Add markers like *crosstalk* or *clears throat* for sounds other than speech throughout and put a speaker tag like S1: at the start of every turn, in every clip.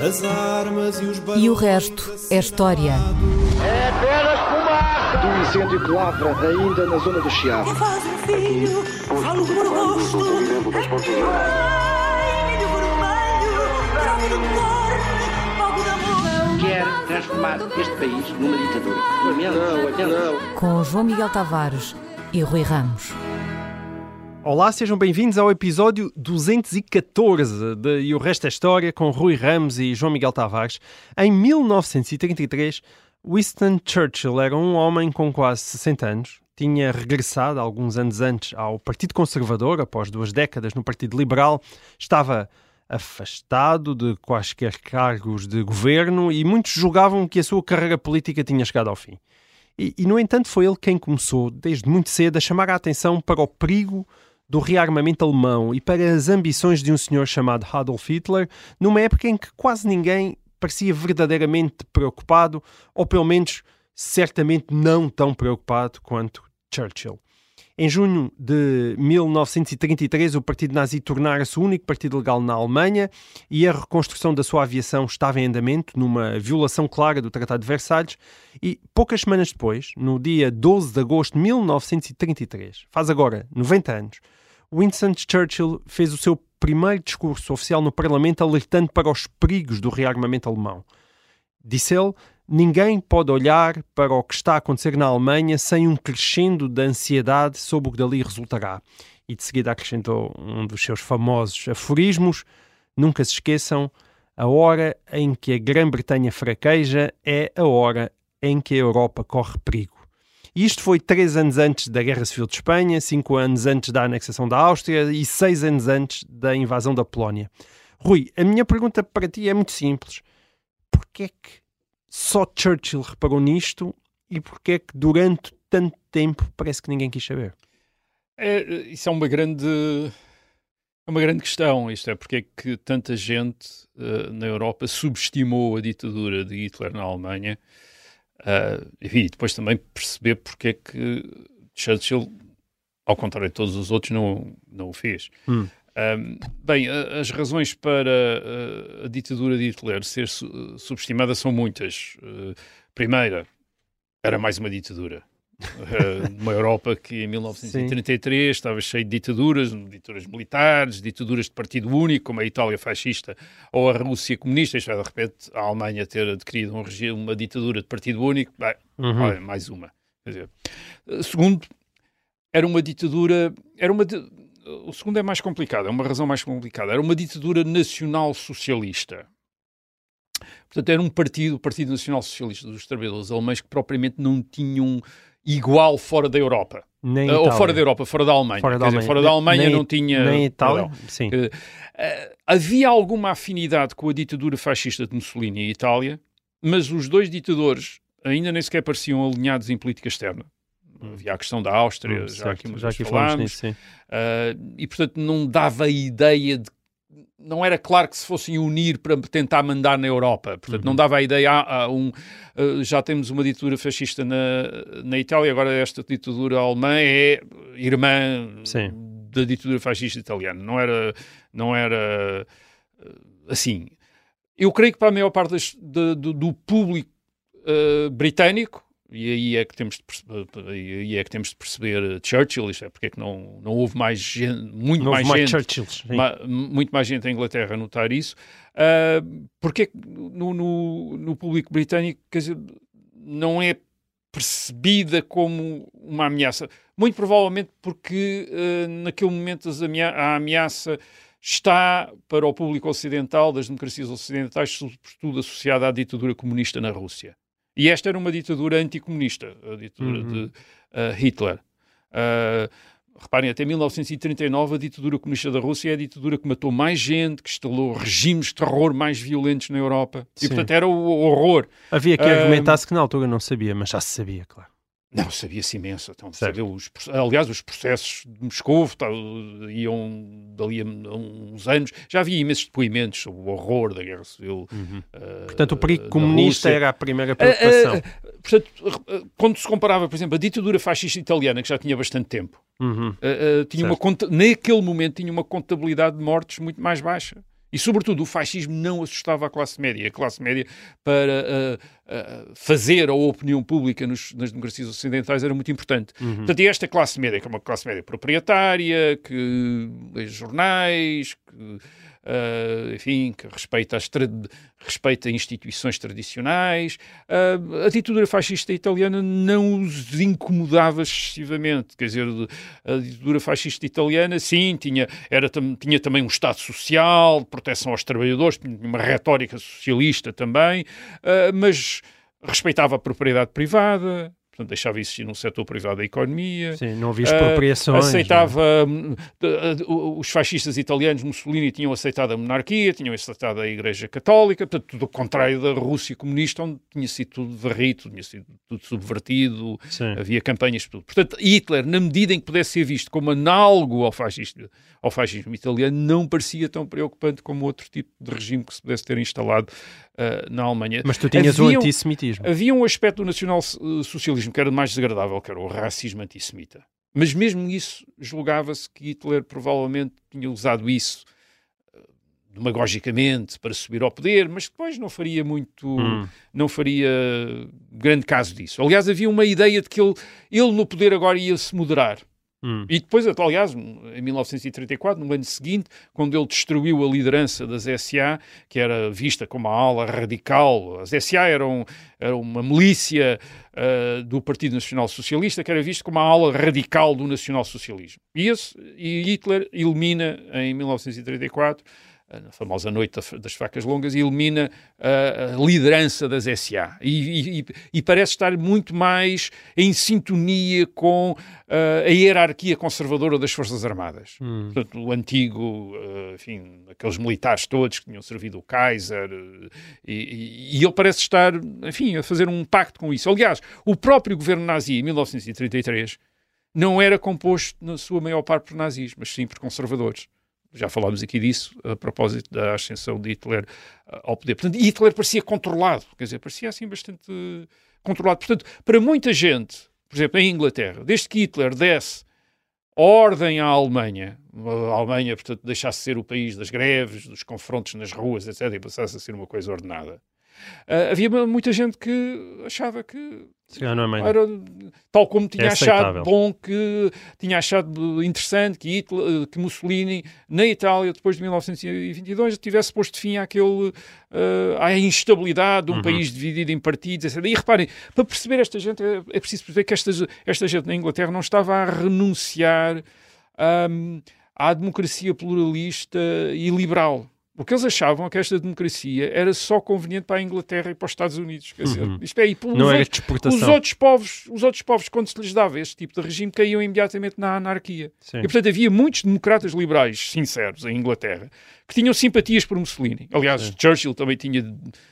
S1: As armas e os
S2: E o resto é história.
S3: É apenas fumaça!
S4: Do incêndio que lavra ainda na zona do Chiado.
S5: Faz um filho, falo por amor.
S3: Quer transformar este país numa ditadura. Lamento, lamento.
S2: Com João Miguel Tavares e Rui Ramos.
S6: Olá, sejam bem-vindos ao episódio 214 de E o Resto é História com Rui Ramos e João Miguel Tavares. Em 1933, Winston Churchill era um homem com quase 60 anos. Tinha regressado alguns anos antes ao Partido Conservador, após duas décadas no Partido Liberal. Estava afastado de quaisquer cargos de governo e muitos julgavam que a sua carreira política tinha chegado ao fim. E, e, no entanto, foi ele quem começou, desde muito cedo, a chamar a atenção para o perigo do rearmamento alemão e para as ambições de um senhor chamado Adolf Hitler, numa época em que quase ninguém parecia verdadeiramente preocupado, ou pelo menos certamente não tão preocupado quanto Churchill. Em junho de 1933, o Partido Nazi tornara-se o único partido legal na Alemanha e a reconstrução da sua aviação estava em andamento, numa violação clara do Tratado de Versalhes. E poucas semanas depois, no dia 12 de agosto de 1933, faz agora 90 anos, Winston Churchill fez o seu primeiro discurso oficial no Parlamento alertando para os perigos do rearmamento alemão. Disse ele: Ninguém pode olhar para o que está a acontecer na Alemanha sem um crescendo de ansiedade sobre o que dali resultará. E de seguida acrescentou um dos seus famosos aforismos: Nunca se esqueçam, a hora em que a Grã-Bretanha fraqueja é a hora em que a Europa corre perigo. E isto foi três anos antes da Guerra Civil de Espanha, cinco anos antes da anexação da Áustria e seis anos antes da invasão da Polónia. Rui, a minha pergunta para ti é muito simples. Porquê é que só Churchill reparou nisto e porquê é que durante tanto tempo parece que ninguém quis saber?
S7: É, isso é uma grande, é uma grande questão. Isto é, porque é que tanta gente uh, na Europa subestimou a ditadura de Hitler na Alemanha uh, e depois também perceber porque é que Churchill, ao contrário de todos os outros, não, não o fez.
S6: Hum.
S7: Um, bem, as razões para a, a ditadura de Hitler ser su subestimada são muitas. Primeira, era mais uma ditadura. Uh, uma Europa que em 1933 Sim. estava cheia de ditaduras, ditaduras militares, ditaduras de partido único, como a Itália fascista ou a Rússia comunista. Isto é, de repente, a Alemanha ter adquirido um regime, uma ditadura de partido único, bem,
S6: uhum.
S7: olha, mais uma. Dizer, segundo, era uma ditadura, era uma o segundo é mais complicado, é uma razão mais complicada. Era uma ditadura nacional socialista. Portanto, era um partido, o Partido Nacional Socialista dos Trabalhadores Alemães, que propriamente não tinham igual fora da Europa.
S6: Nem
S7: uh, ou fora da Europa, fora da Alemanha.
S6: Fora da
S7: Alemanha, dizer, fora da Alemanha
S6: nem,
S7: não tinha.
S6: Nem Itália,
S7: não.
S6: sim.
S7: Uh, havia alguma afinidade com a ditadura fascista de Mussolini e Itália, mas os dois ditadores ainda nem sequer pareciam alinhados em política externa. Havia a questão da Áustria,
S6: Hum,
S7: já
S6: certo,
S7: aqui,
S6: já aqui
S7: falámos.
S6: nisso.
S7: Uh, e portanto não dava a ideia de. Não era claro que se fossem unir para tentar mandar na Europa. Portanto,
S6: Uhum.
S7: não dava a ideia. Ah, ah, um, uh, já temos uma ditadura fascista na, na Itália, agora esta ditadura alemã é irmã
S6: Sim.
S7: da ditadura fascista italiana. Não era, não era uh, assim. Eu creio que para a maior parte das, de- do, do público uh, britânico, e aí é que temos de perceber, aí é que temos de perceber Churchill, isto é, porque é que não, não houve mais gente, muito
S6: Não
S7: mais,
S6: mais
S7: gente, ma- muito mais gente em Inglaterra a notar isso, ah, porque é que no, no, no público britânico, quer dizer, não é percebida como uma ameaça. Muito provavelmente porque ah, naquele momento amea- a ameaça está para o público ocidental, das democracias ocidentais, sobretudo associada à ditadura comunista na Rússia. E esta era uma ditadura anticomunista, a ditadura
S6: Uhum.
S7: de ah, Hitler. Ah, reparem, até 1939 a ditadura comunista da Rússia é a ditadura que matou mais gente, que instalou regimes de terror mais violentos na Europa.
S6: Sim.
S7: E, portanto, era o horror.
S6: Havia que
S7: Ah,
S6: argumentasse que na altura não sabia, mas já se sabia, claro.
S7: Não, sabia-se imenso. Então, sabia os, aliás, os processos de Moscou tal, iam dali a uns anos. Já havia imensos depoimentos sobre o horror da Guerra Civil. ah,
S6: Portanto, o perigo comunista
S7: Rússia.
S6: era a primeira
S7: Ah,
S6: preocupação.
S7: ah, ah, portanto, quando se comparava, por exemplo, a ditadura fascista italiana, que já tinha bastante tempo,
S6: Uhum.
S7: tinha uma
S6: Certo.
S7: naquele momento tinha uma contabilidade de mortes muito mais baixa. E, sobretudo, o fascismo não assustava a classe média. A classe média, para uh, uh, fazer a opinião pública nos, nas democracias ocidentais, era muito importante.
S6: Uhum.
S7: Portanto, esta classe média, que é uma classe média proprietária, que lê jornais, que Uh, enfim, que respeita, as respeita instituições tradicionais. Uh, a ditadura fascista italiana não os incomodava excessivamente. Quer dizer, a ditadura fascista italiana, sim, tinha, era, tinha também um Estado social, proteção aos trabalhadores, uma retórica socialista também, uh, mas respeitava a propriedade privada, portanto deixava existir num setor privado da economia.
S6: Sim, não havia expropriações.
S7: Uh, aceitava, uh, os fascistas italianos, Mussolini, tinham aceitado a monarquia, tinham aceitado a Igreja Católica, portanto, tudo o contrário da Rússia comunista, onde tinha sido tudo varrido, tinha sido tudo subvertido, Sim. havia campanhas, tudo. Portanto, Hitler, na medida em que pudesse ser visto como análogo ao, fascista, ao fascismo italiano, não parecia tão preocupante como outro tipo de regime que se pudesse ter instalado uh, na Alemanha.
S6: Mas tu tinhas havia, o antissemitismo.
S7: Havia um aspecto do nacional-socialismo que era mais desagradável, que era o racismo antissemita. Mas mesmo isso, julgava-se que Hitler provavelmente tinha usado isso uh, demagogicamente para subir ao poder, mas depois não faria muito, hum. não faria grande caso disso. Aliás, havia uma ideia de que ele, ele no poder agora ia se moderar. Hum. E depois, aliás, em 1934, no ano seguinte, quando ele destruiu a liderança das SA, que era vista como a ala radical, as SA eram, eram uma milícia uh, do Partido Nacional Socialista, que era vista como a ala radical do nacional-socialismo. E, e Hitler elimina, em 1934, na famosa Noite das Facas Longas, elimina a, liderança das SA. E, e, e, parece estar muito mais em sintonia com a hierarquia conservadora das Forças Armadas. Hum. Portanto, o antigo, uh, enfim, aqueles militares todos que tinham servido o Kaiser, uh, e, e, ele parece estar, enfim, a fazer um pacto com isso. Aliás, o próprio governo nazi, em 1933, não era composto, na sua maior parte, por nazis, mas sim por conservadores já falámos aqui disso, a propósito da ascensão de Hitler uh, ao poder. Portanto, Hitler parecia controlado, quer dizer, parecia assim bastante controlado. Portanto, para muita gente, por exemplo, em Inglaterra, desde que Hitler desse ordem à Alemanha, a Alemanha, portanto, deixasse de ser o país das greves, dos confrontos nas ruas, etc., e passasse a ser uma coisa ordenada, Uh, havia muita gente que achava que
S6: não é
S7: era tal como tinha é achado bom, que tinha achado interessante que, Hitler, que Mussolini, na Itália, depois de 1922, tivesse posto fim àquele, uh, à instabilidade de um uhum. país dividido em partidos, etc. E reparem, para perceber esta gente, é, é preciso perceber que esta, esta gente na Inglaterra não estava a renunciar um, à democracia pluralista e liberal porque eles achavam que esta democracia era só conveniente para a Inglaterra e para os Estados Unidos. Quer dizer, uhum. isto é, e
S6: Não
S7: os,
S6: outros,
S7: os outros povos, os outros povos, quando se lhes dava este tipo de regime, caíam imediatamente na anarquia. Sim. E, portanto, havia muitos democratas liberais sinceros em Inglaterra que tinham simpatias por Mussolini. Aliás, Sim. Churchill também tinha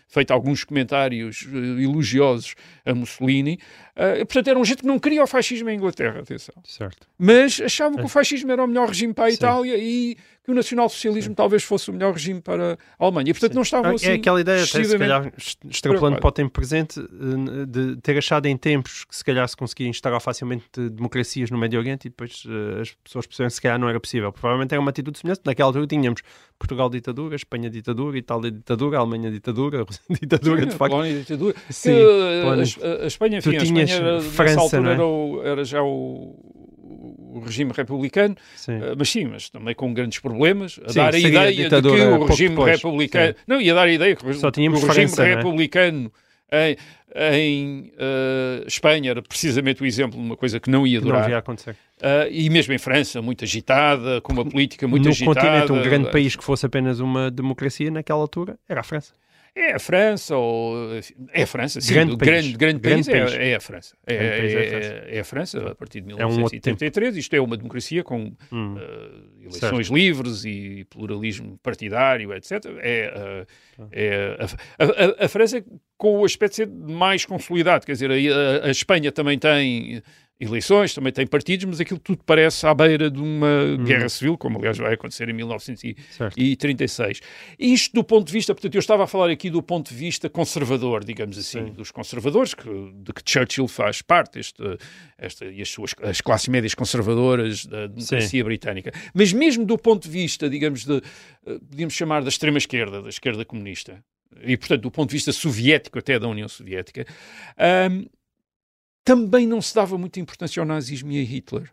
S7: feito alguns comentários uh, elogiosos a Mussolini. Uh, portanto, era um gente que não queria o fascismo em Inglaterra, atenção.
S6: Certo.
S7: Mas achavam que o fascismo era o melhor regime para a Itália Sim. e que o nacionalsocialismo talvez fosse o melhor regime para a Alemanha. E, portanto, Sim. não estavam assim.
S6: É aquela ideia, até, se calhar, extrapolando para o tempo presente, eh, de ter achado em tempos que se calhar se conseguia instalar facilmente democracias no Médio Oriente e depois uh, as pessoas perceberam que se calhar não era possível. Provavelmente era uma atitude semelhante. Naquela altura tínhamos Portugal ditadura, Espanha ditadura, Itália ditadura, Alemanha ditadura, *laughs* ditadura
S7: Sim,
S6: de facto.
S7: Polónia ditadura. Sim, a, a, Espanha, enfim, a Espanha era, França, é? era, o, era já o o regime republicano, sim. Uh, mas sim, mas também com grandes problemas, a sim, dar a ideia de que o regime depois, republicano. Sim. Não, ia dar a ideia que Só o regime França, é? republicano em, em uh, Espanha era precisamente o exemplo de uma coisa que não ia durar.
S6: Não ia acontecer.
S7: Uh, e mesmo em França, muito agitada, com uma política muito
S6: no
S7: agitada.
S6: No continente, um grande país que fosse apenas uma democracia naquela altura era a França.
S7: É a França, ou é a França, sim, grande, país. grande, grande, grande país, país. É, é, a França. É, é, é, é, a França, a partir de 1973. Um Isto é uma democracia com hum. uh, eleições certo. livres e pluralismo partidário, etc. É, uh, é a, a, a, França com o aspecto de ser mais consolidado, quer dizer, a, a Espanha também tem eleições, também tem partidos, mas aquilo tudo parece à beira de uma guerra civil, como aliás vai acontecer em 1936. Isto do ponto de vista, portanto, eu estava a falar aqui do ponto de vista conservador, digamos assim,
S6: Sim.
S7: dos conservadores, que, de que Churchill faz parte, este, esta, e as suas as classes médias conservadoras da democracia britânica. Mas mesmo do ponto de vista, digamos, de, podíamos chamar da extrema-esquerda, da esquerda comunista, e portanto do ponto de vista soviético, até da União Soviética, ahm, também não se dava muita importância ao nazismo e a Hitler.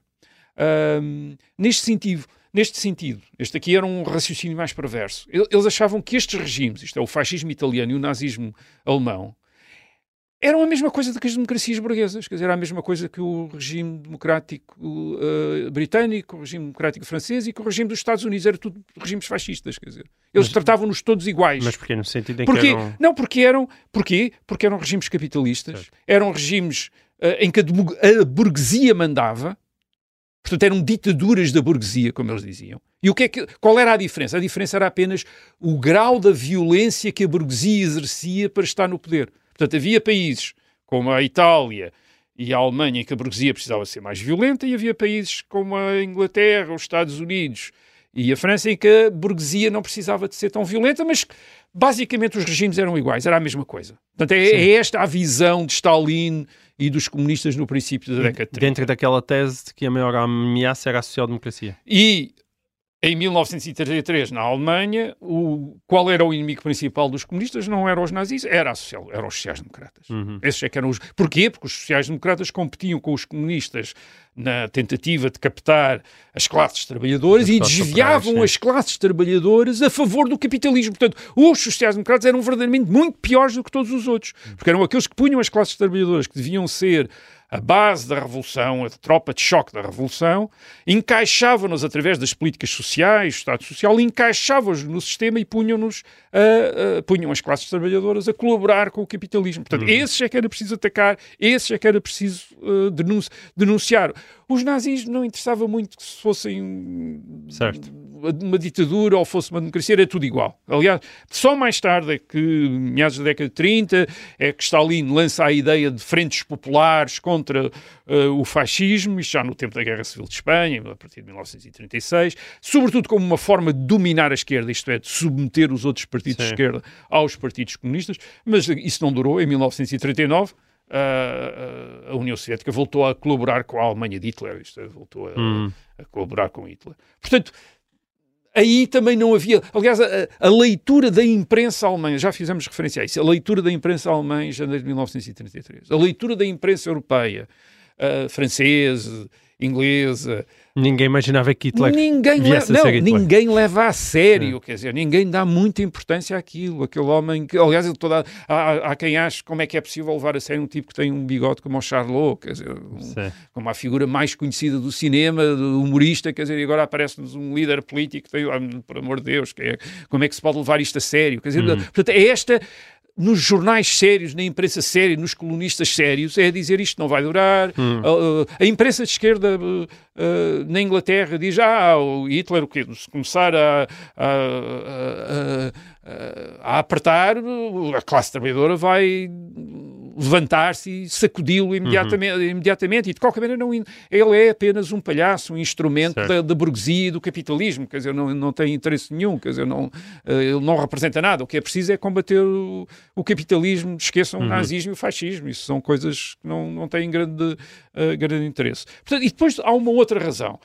S7: Ahm, neste sentido, neste sentido, este aqui era um raciocínio mais perverso. El- Eles achavam que estes regimes, isto é, o fascismo italiano e o nazismo alemão, eram a mesma coisa do que as democracias burguesas, quer dizer, era a mesma coisa que o regime democrático eh, britânico, o regime democrático francês e que o regime dos Estados Unidos, era tudo regimes fascistas, quer dizer. Eles tratavam-nos todos iguais.
S6: Mas porque no sentido em
S7: Porquê?
S6: que eram...
S7: Não, porque eram, porquê? Porque eram regimes capitalistas, eram regimes em que a burguesia mandava, portanto eram ditaduras da burguesia, como eles diziam. E o que é que, qual era a diferença? A diferença era apenas o grau da violência que a burguesia exercia para estar no poder. Portanto, havia países como a Itália e a Alemanha em que a burguesia precisava ser mais violenta e havia países como a Inglaterra, os Estados Unidos e a França em que a burguesia não precisava de ser tão violenta, mas basicamente os regimes eram iguais, era a mesma coisa. Portanto, é, é esta a visão de Stalin e dos comunistas no princípio da década de 30.
S6: Dentro daquela tese de que a maior ameaça era a social-democracia.
S7: E em 1933, na Alemanha, o, qual era o inimigo principal dos comunistas? Não eram os nazis, era social, eram os sociais-democratas.
S6: Uhum.
S7: Esses é que eram os... Porquê? Porque os sociais-democratas competiam com os comunistas na tentativa de captar as classes trabalhadoras
S6: As
S7: e desviavam as classes trabalhadoras a favor do capitalismo. Portanto, os sociais-democratas eram verdadeiramente muito piores do que todos os outros. Porque eram aqueles que punham as classes trabalhadoras que deviam ser a base da revolução, a tropa de choque da revolução, encaixavam-nos através das políticas sociais, do Estado Social, encaixavam-nos no sistema e punham-nos a- a- punham as classes trabalhadoras a colaborar com o capitalismo. Portanto, esses é que era preciso atacar, esses é que era preciso denun- denunciar. Os nazis não interessava muito que se fossem
S6: Certo.
S7: Uma ditadura ou fosse uma democracia, era tudo igual. Aliás, só mais tarde é que, meados da década de 30, é que Stalin lança a ideia de frentes populares contra eh, o fascismo, isto já no tempo da Guerra Civil de Espanha, a partir de 1936, sobretudo como uma forma de dominar a esquerda, isto é, de submeter os outros partidos de
S6: Sim.
S7: esquerda aos partidos comunistas, mas isso não durou. Em 1939, a, a- a União Soviética voltou a colaborar com a Alemanha de Hitler, isto é, voltou a,
S6: Hum.
S7: a colaborar com Hitler. Portanto, aí também não havia. Aliás, a, a leitura da imprensa alemã, já fizemos referência a isso, a leitura da imprensa alemã em janeiro de 1933, a leitura da imprensa europeia, ah, francesa, inglesa,
S6: Ninguém imaginava que Hitler
S7: ninguém,
S6: viesse
S7: le- não, ninguém leva a sério, quer dizer, ninguém dá muita importância àquilo. Aquele homem que, aliás, toda, há, há quem ache como é que é possível levar a sério um tipo que tem um bigode como o Charlot, quer dizer, um- como a figura mais conhecida do cinema, do humorista, quer dizer, e agora aparece-nos um líder político, tem, ah, por amor de Deus, que é- como é que se pode levar isto a sério? Quer dizer, portanto, é esta. Nos jornais sérios, na imprensa séria, nos colunistas sérios, é dizer isto não vai durar. A, a- a imprensa de esquerda uh, na Inglaterra diz: Ah, o Hitler, o quê? Se começar a- a- a apertar, a classe trabalhadora vai levantar-se e sacudi-lo imediatamente, imediatamente. E de qualquer maneira, não, ele é apenas um palhaço, um instrumento
S6: Certo.
S7: da, da burguesia e do capitalismo. Quer dizer, não, não tem interesse nenhum. Quer dizer, não, eh, ele não representa nada. O que é preciso é combater o, o capitalismo. Esqueçam o nazismo e o fascismo. Isso são coisas que não, não têm grande, eh, grande interesse. Portanto, e depois há uma outra razão.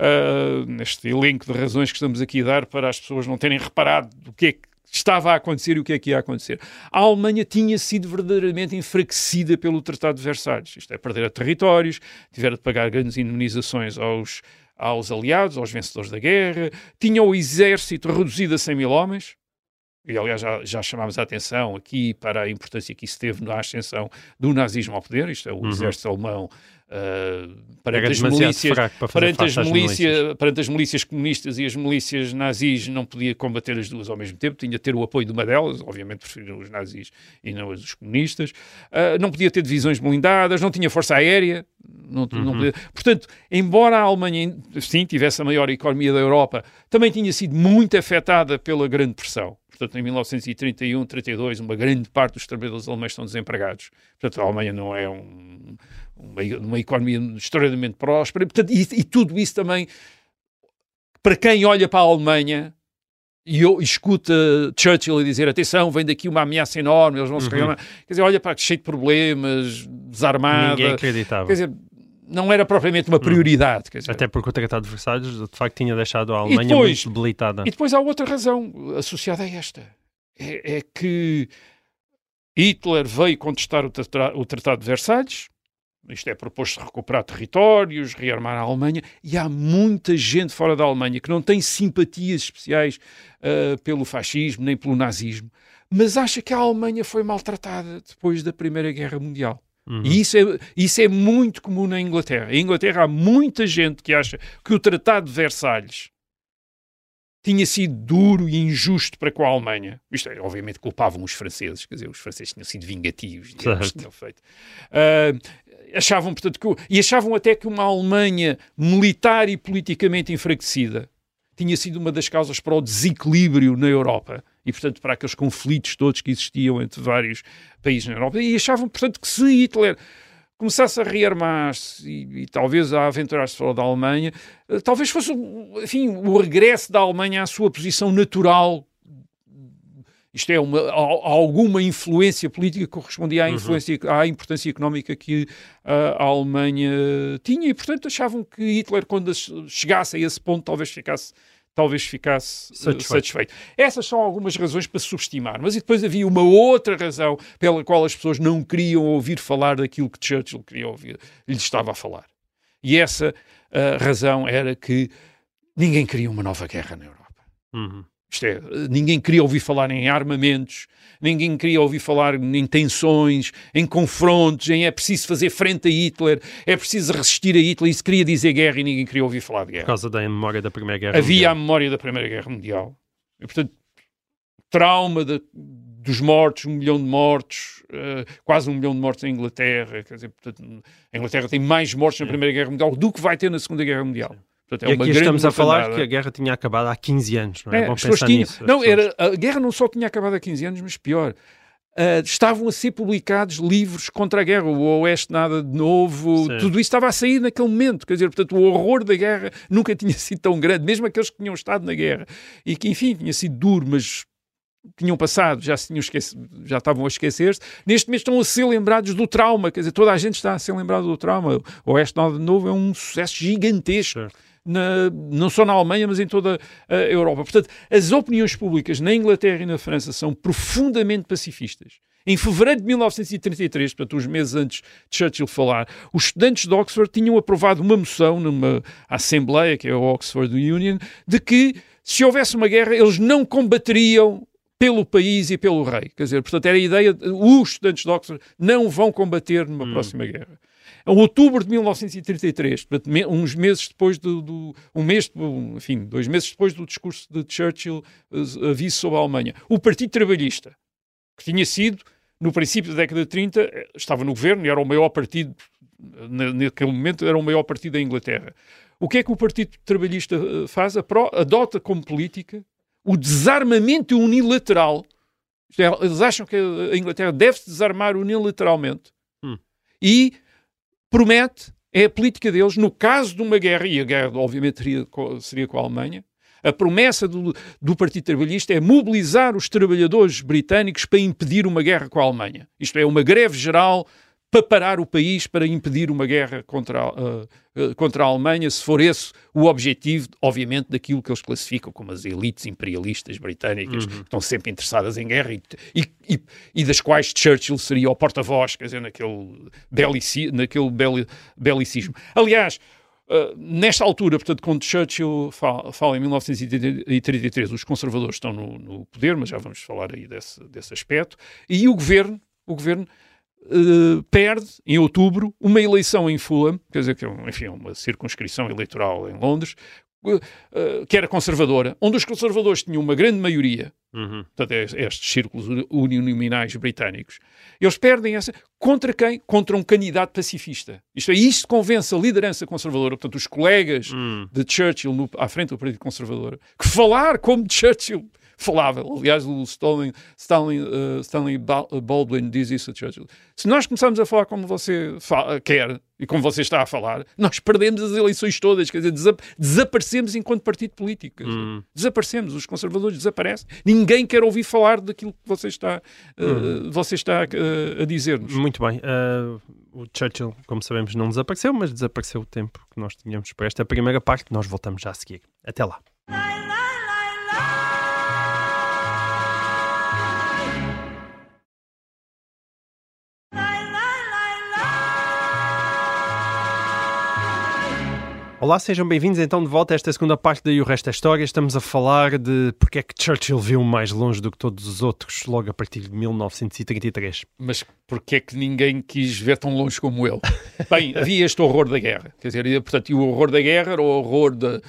S7: Uh, neste elenco de razões que estamos aqui a dar para as pessoas não terem reparado do que é que estava a acontecer e o que é que ia acontecer. A Alemanha tinha sido verdadeiramente enfraquecida pelo Tratado de Versalhes. Isto é, perder territórios, tiveram de pagar grandes indemnizações aos, aos aliados, aos vencedores da guerra, tinha o exército reduzido a 100 mil homens, e aliás já, já chamámos a atenção aqui para a importância que isso teve na ascensão do nazismo ao poder, isto é, o exército alemão perante
S6: Era
S7: as milícias,
S6: para
S7: perante as, milícia,
S6: milícias.
S7: perante as milícias comunistas e as milícias nazis não podia combater as duas ao mesmo tempo, tinha de ter o apoio de uma delas, obviamente preferiram os nazis e não os comunistas, Uh, não podia ter divisões blindadas, não tinha força aérea, não, não
S6: Uhum.
S7: podia- portanto, embora a Alemanha sim tivesse a maior economia da Europa, também tinha sido muito afetada pela grande pressão. Portanto, em 1931, 32, uma grande parte dos trabalhadores alemães estão desempregados. Portanto, a Alemanha não é um, uma, uma, economia extraordinariamente próspera. Portanto, e, e tudo isso também, para quem olha para a Alemanha, e eu escuta Churchill dizer atenção, vem daqui uma ameaça enorme, eles vão se uhum. Quer dizer, olha para cheio de problemas, desarmada.
S6: Ninguém acreditava.
S7: Quer dizer, não era propriamente uma prioridade. Dizer.
S6: Até porque o Tratado de Versalhes, de facto, tinha deixado a Alemanha depois, muito debilitada.
S7: E depois há outra razão associada a esta. É, é que Hitler veio contestar o, tra o Tratado de Versalhes, isto é, proposto recuperar territórios, rearmar a Alemanha, e há muita gente fora da Alemanha que não tem simpatias especiais uh, pelo fascismo nem pelo nazismo, mas acha que a Alemanha foi maltratada depois da Primeira Guerra Mundial. Uhum. E isso é, isso é muito comum na Inglaterra. Em Inglaterra há muita gente que acha que o Tratado de Versalhes tinha sido duro e injusto para com a Alemanha. Isto é, obviamente culpavam os franceses, quer dizer, os franceses tinham sido vingativos, tinham feito. Uh, achavam, portanto, que, e achavam até que uma Alemanha militar e politicamente enfraquecida tinha sido uma das causas para o desequilíbrio na Europa e, portanto, para aqueles conflitos todos que existiam entre vários países na Europa. E achavam, portanto, que se Hitler começasse a rearmar-se e, e, talvez a aventurar-se fora da Alemanha, eh, talvez fosse, enfim, o regresso da Alemanha à sua posição natural isto é, uma, alguma influência política que correspondia à, uhum. influência, à importância económica que uh, a Alemanha tinha e, portanto, achavam que Hitler, quando chegasse a esse ponto, talvez ficasse talvez ficasse satisfeito. satisfeito. Essas são algumas razões para subestimar, mas e depois havia uma outra razão pela qual as pessoas não queriam ouvir falar daquilo que Churchill queria ouvir, lhe estava a falar. E essa uh, razão era que ninguém queria uma nova guerra na Europa. Uhum. Isto é, ninguém queria ouvir falar em armamentos, ninguém queria ouvir falar em tensões, em confrontos, em é preciso fazer frente a Hitler, é preciso resistir a Hitler. Isso queria dizer guerra e ninguém queria ouvir falar de guerra.
S6: Por causa da memória da Primeira Guerra
S7: Havia
S6: Mundial.
S7: a memória da Primeira Guerra Mundial. E, portanto, trauma de, dos mortos, um milhão de mortos, uh, quase um milhão de mortos em Inglaterra. Quer dizer, portanto, a Inglaterra tem mais mortos na Primeira Guerra Mundial do que vai ter na Segunda Guerra Mundial. Sim.
S6: Portanto, é e aqui estamos a falar que a guerra tinha acabado há 15 anos, não é? é pensar
S7: tinham,
S6: nisso.
S7: Não, era, a guerra não só tinha acabado há 15 anos, mas pior. Uh, estavam a ser publicados livros contra a guerra, o Oeste Nada de Novo, Sim. tudo isso estava a sair naquele momento. Quer dizer, portanto, o horror da guerra *laughs* nunca tinha sido tão grande, mesmo aqueles que tinham estado na guerra. E que, enfim, tinha sido duro, mas tinham passado, já, se tinham esquecido, já estavam a esquecer-se, neste mês estão a ser lembrados do trauma, quer dizer, toda a gente está a ser lembrado do trauma. O Oeste Nada de Novo é um sucesso gigantesco. Certo na, não só na Alemanha, mas em toda a Europa. Portanto, as opiniões públicas na Inglaterra e na França são profundamente pacifistas. Em fevereiro de 1933, portanto, uns meses antes de Churchill falar, os estudantes de Oxford tinham aprovado uma moção numa Assembleia, que é a Oxford Union, de que se houvesse uma guerra, eles não combateriam pelo país e pelo rei. Quer dizer, portanto, era a ideia, os estudantes de Oxford não vão combater numa hum. próxima guerra. Em outubro de 1933, uns meses depois do, do, um mês, enfim, dois meses depois do discurso de Churchill eh, aviso sobre a Alemanha, o Partido Trabalhista, que tinha sido no princípio da década de 30, eh, estava no governo e era o maior partido, naquele momento, era o maior partido da Inglaterra. O que é que o Partido Trabalhista eh, faz? Adota como política o desarmamento unilateral. É, eles acham que a Inglaterra deve se desarmar unilateralmente. Hum. E promete, é a política deles, no caso de uma guerra, e a guerra obviamente seria, seria com a Alemanha, a promessa do, do, Partido Trabalhista é mobilizar os trabalhadores britânicos para impedir uma guerra com a Alemanha. Isto é, uma greve geral para parar o país, para impedir uma guerra contra a, uh, contra a Alemanha, se for esse o objetivo, obviamente, daquilo que eles classificam como as elites imperialistas britânicas, uhum. que estão sempre interessadas em guerra e, e, e, das quais Churchill seria o porta-voz, quer dizer, naquele, belici, naquele bel, belicismo. Aliás, Uh, nesta altura, portanto, quando Churchill fala, fala, em 1933, os conservadores estão no, no, poder, mas já vamos falar aí desse, desse aspecto, e o governo, o governo Uh, perde em outubro uma eleição em Fulham, quer dizer que é enfim, uma circunscrição eleitoral em Londres, uh, uh, que era conservadora, onde os conservadores tinham uma grande maioria, uhum. portanto, é, estes círculos uninominais britânicos, eles perdem essa. Contra quem? Contra um candidato pacifista. Isto é, isto convence a liderança conservadora, portanto, os colegas uhum. de Churchill no, à frente do Partido Conservador, que falar como Churchill falável. Aliás, o Stanley, Stanley, uh, Stanley Baldwin diz isso a Churchill. Se nós começarmos a falar como você fala, quer e como você está a falar, nós perdemos as eleições todas, quer dizer, desap desaparecemos enquanto partido político. Hum. Desaparecemos, os conservadores desaparecem. Ninguém quer ouvir falar daquilo que você está, uh, hum. você está uh, a dizer-nos.
S6: Muito bem. Uh, o Churchill, como sabemos, não desapareceu, mas desapareceu o tempo que nós tínhamos para esta primeira parte. Nós voltamos já a seguir. Até lá. Olá, sejam bem-vindos então de volta a esta segunda parte da E o Resto da História. Estamos a falar de porque é que Churchill viu mais longe do que todos os outros logo a partir de 1933.
S7: Mas porque é que ninguém quis ver tão longe como ele? *laughs* Bem, havia este horror da guerra. Quer dizer, portanto, e o horror da guerra era o horror da,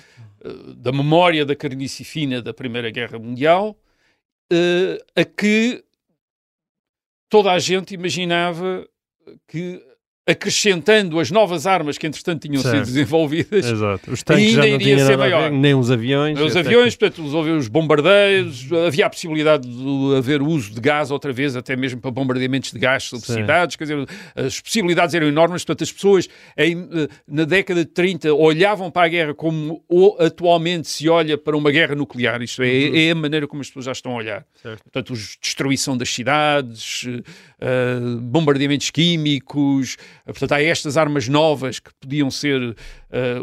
S7: eh, da memória da carnificina da Primeira Guerra Mundial, uh, a que toda a gente imaginava que acrescentando as novas armas que entretanto tinham certo. sido desenvolvidas,
S6: Exato. Os tanques ainda já não iria ser maior. Ver, nem os aviões.
S7: Os aviões, que... portanto, os, os bombardeios, havia a possibilidade de haver uso de gás outra vez, até mesmo para bombardeamentos de gás sobre cidades, quer dizer, as possibilidades eram enormes, portanto, as pessoas em, na década de 30 olhavam para a guerra como atualmente se olha para uma guerra nuclear, isto é, uhum. é a maneira como as pessoas já estão a olhar. Certo. Portanto, destruição das cidades, uh, bombardeamentos químicos, Portanto, há estas armas novas que podiam ser uh,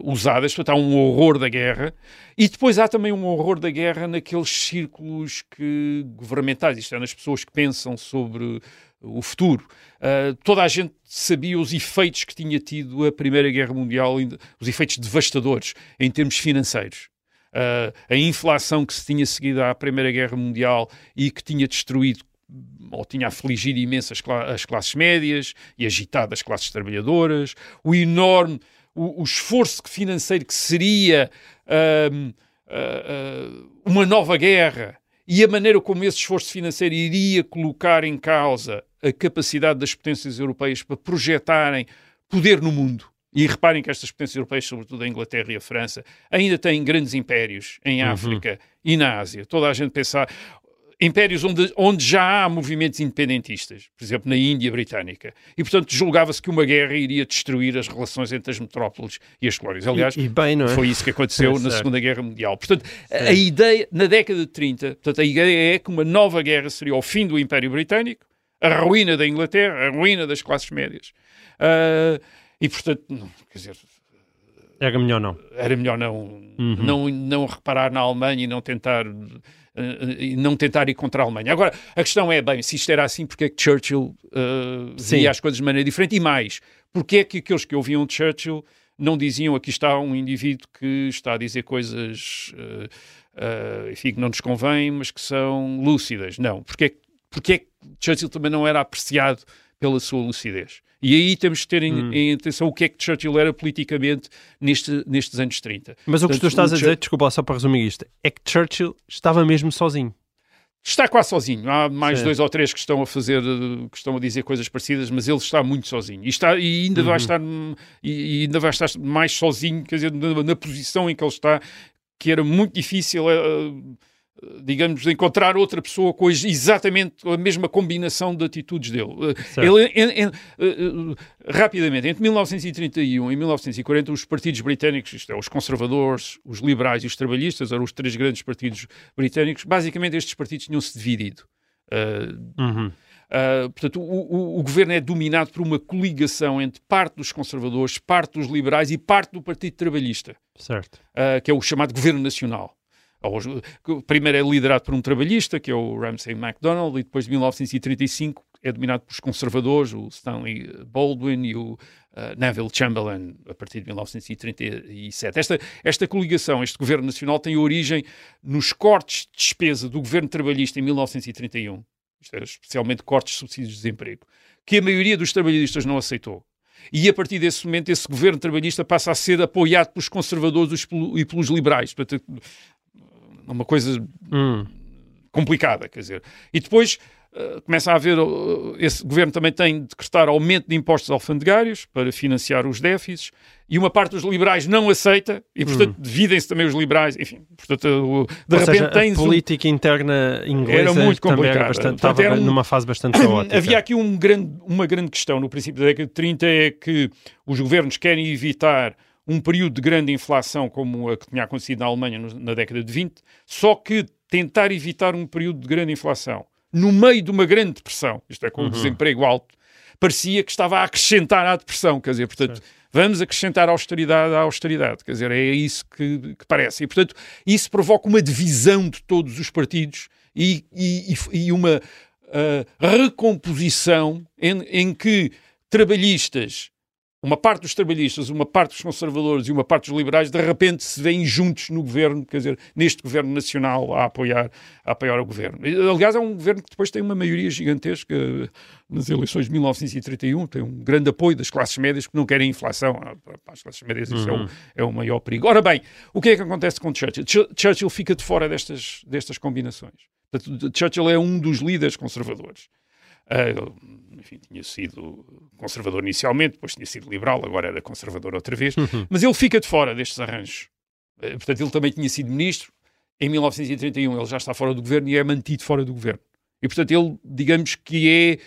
S7: usadas, portanto, há um horror da guerra. E depois há também um horror da guerra naqueles círculos que, governamentais, isto é, nas pessoas que pensam sobre o futuro. Uh, toda a gente sabia os efeitos que tinha tido a Primeira Guerra Mundial, os efeitos devastadores em termos financeiros. Uh, a inflação que se tinha seguido à Primeira Guerra Mundial e que tinha destruído ou tinha afligido imenso as, as, classes médias e agitado as classes trabalhadoras, o enorme, o, o esforço financeiro que seria uh, uh, uma nova guerra e a maneira como esse esforço financeiro iria colocar em causa a capacidade das potências europeias para projetarem poder no mundo. E reparem que estas potências europeias, sobretudo a Inglaterra e a França, ainda têm grandes impérios em uhum. África uhum. e na Ásia. Toda a gente pensa, impérios onde, onde já há movimentos independentistas, por exemplo, na Índia Britânica. E, portanto, julgava-se que uma guerra iria destruir as relações entre as metrópoles e as colónias. Aliás,
S6: e, e bem, é?
S7: foi isso que aconteceu é na Segunda Guerra Mundial. Portanto, a, a ideia, na década de 30, portanto, a ideia é que uma nova guerra seria o fim do Império Britânico, a ruína da Inglaterra, a ruína das classes médias. Uh, e, portanto, não, quer dizer,
S6: era melhor não.
S7: Era melhor não, uhum. não, não reparar na Alemanha e não tentar uh, e não tentar ir contra a Alemanha. Agora, a questão é, bem, se isto era assim, porque é que Churchill uh, via as coisas de maneira diferente? E mais, porque é que aqueles que ouviam Churchill não diziam aqui está um indivíduo que está a dizer coisas uh, uh, enfim, que não nos convém, mas que são lúcidas? Não. Porque, é porque é que Churchill também não era apreciado pela sua lucidez? E aí temos de ter em, hum. em, atenção o que é que Churchill era politicamente neste, nestes anos 30.
S6: Mas o que tu estás a dizer, desculpa só para resumir isto, é que Churchill estava mesmo sozinho.
S7: Está quase sozinho. Há mais Sim. dois ou três que estão a fazer, que estão a dizer coisas parecidas, mas ele está muito sozinho. E, está, e ainda uhum. vai estar e, ainda vai estar mais sozinho, quer dizer, na, na, posição em que ele está, que era muito difícil. Uh, digamos, de encontrar outra pessoa com exatamente a mesma combinação de atitudes dele. Eh, ele, en, en, uh, rapidamente, entre 1931 e 1940, os partidos britânicos, isto é, os conservadores, os liberais e os trabalhistas, eram os três grandes partidos britânicos, basicamente estes partidos tinham-se dividido. Uh, uhum. Uh, portanto, o, o, o, governo é dominado por uma coligação entre parte dos conservadores, parte dos liberais e parte do Partido Trabalhista,
S6: certo.
S7: Uh, que é o chamado Governo Nacional. Primeiro é liderado por um trabalhista, que é o Ramsay MacDonald, e depois de 1935 é dominado pelos conservadores, o Stanley Baldwin e o uh, Neville Chamberlain, a partir de 1937. Esta, esta coligação, este governo nacional, tem origem nos cortes de despesa do governo trabalhista em 1931, isto é, especialmente cortes de subsídios de desemprego, que a maioria dos trabalhistas não aceitou. E a partir desse momento, esse governo trabalhista passa a ser apoiado pelos conservadores e pelos liberais. Portanto, uma coisa hum. complicada, quer dizer. E depois Uh, começa a haver, uh, esse governo também tem de decretar aumento de impostos alfandegários para financiar os déficits, e uma parte dos liberais não aceita, e portanto
S6: Hum.
S7: dividem-se também os liberais, enfim, portanto, uh, de
S6: Ou
S7: repente
S6: seja,
S7: tens
S6: a
S7: um-
S6: política interna inglesa
S7: Era muito
S6: também era
S7: complicada.
S6: bastante,
S7: Portanto,
S6: estava
S7: um-
S6: numa fase bastante caótica.
S7: Havia aqui um grande, uma grande questão no princípio da década de 30 é que os governos querem evitar um período de grande inflação como a que tinha acontecido na Alemanha na década de 20, só que tentar evitar um período de grande inflação. No meio de uma grande depressão, isto é, com o desemprego alto, parecia que estava a acrescentar à depressão, quer dizer, portanto, vamos acrescentar austeridade à austeridade, quer dizer, é isso que, que parece. E, portanto, isso provoca uma divisão de todos os partidos e, e- e- uma ah, recomposição em, em que trabalhistas, uma parte dos trabalhistas, uma parte dos conservadores e uma parte dos liberais, de repente se veem juntos no governo, quer dizer, neste governo nacional a apoiar, a apoiar o governo. Aliás, é um governo que depois tem uma maioria gigantesca nas eleições de 1931, tem um grande apoio das classes médias que não querem inflação. Ah, Para as classes médias isso é, o, é o maior perigo. Ora bem, o que é que acontece com Churchill? Ch- Churchill fica de fora destas, destas combinações. Portanto, Churchill é um dos líderes conservadores. Ele, enfim, tinha sido conservador inicialmente, depois tinha sido liberal, agora era conservador outra vez, mas ele fica de fora destes arranjos. Eh, Portanto, ele também tinha sido ministro. Em 1931 ele já está fora do governo e é mantido fora do governo. E, portanto, ele, digamos que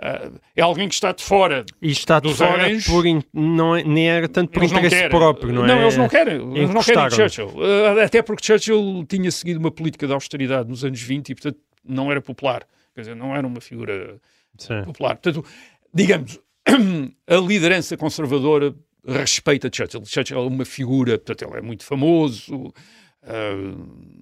S7: é, ah, é alguém que está de fora.
S6: E está de
S7: dos
S6: fora
S7: arranjos.
S6: por in- não é- nem era tanto por
S7: Eles não
S6: interesse próprio, não é?
S7: eles não querem. Eles não querem. Churchill. Ah, até porque Churchill tinha seguido uma política de austeridade nos anos 20 e, portanto, não era popular. Quer dizer, não era uma figura
S6: Sim.
S7: popular. Portanto, digamos, *clears throat* a liderança conservadora respeita Churchill. Churchill é uma figura, portanto, ele é muito famoso, ah,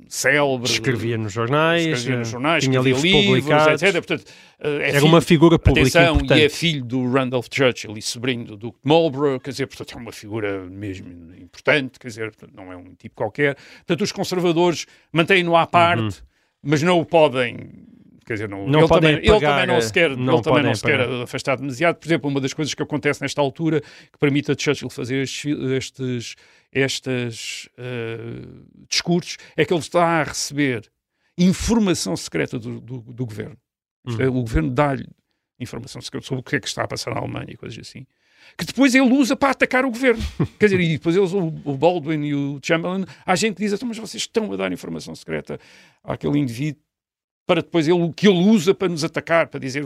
S7: célebre.
S6: Escrevia nos jornais,
S7: escrevia nos
S6: eh,
S7: jornais,
S6: tinha
S7: escrevia
S6: livros publicados.
S7: etc. Portanto, ah, é
S6: Era
S7: filho-
S6: uma figura pública
S7: Atenção,
S6: importante.
S7: e é filho do Randolph Churchill e sobrinho do Duke de Marlborough, quer dizer, portanto, é uma figura mesmo importante, quer dizer, portanto, não é um tipo qualquer. Portanto, os conservadores mantêm-no à parte, mas não o podem. Quer dizer, não.
S6: Não
S7: ele, também, ele
S6: apagar,
S7: também não se quer,
S6: não
S7: ele também não se quer afastar demasiado. Por exemplo, uma das coisas que acontece nesta altura que permite a Churchill fazer estes, estes, eh, discursos é que ele está a receber informação secreta do, do, do governo.
S6: Hum.
S7: O governo dá-lhe informação secreta sobre o que é que está a passar na Alemanha e coisas assim. Que depois ele usa para atacar o governo. *laughs* Quer dizer, e depois eles, o, o Baldwin e o Chamberlain, há gente que diz, "Então, mas vocês estão a dar informação secreta àquele indivíduo para depois ele, o que ele usa para nos atacar, para dizer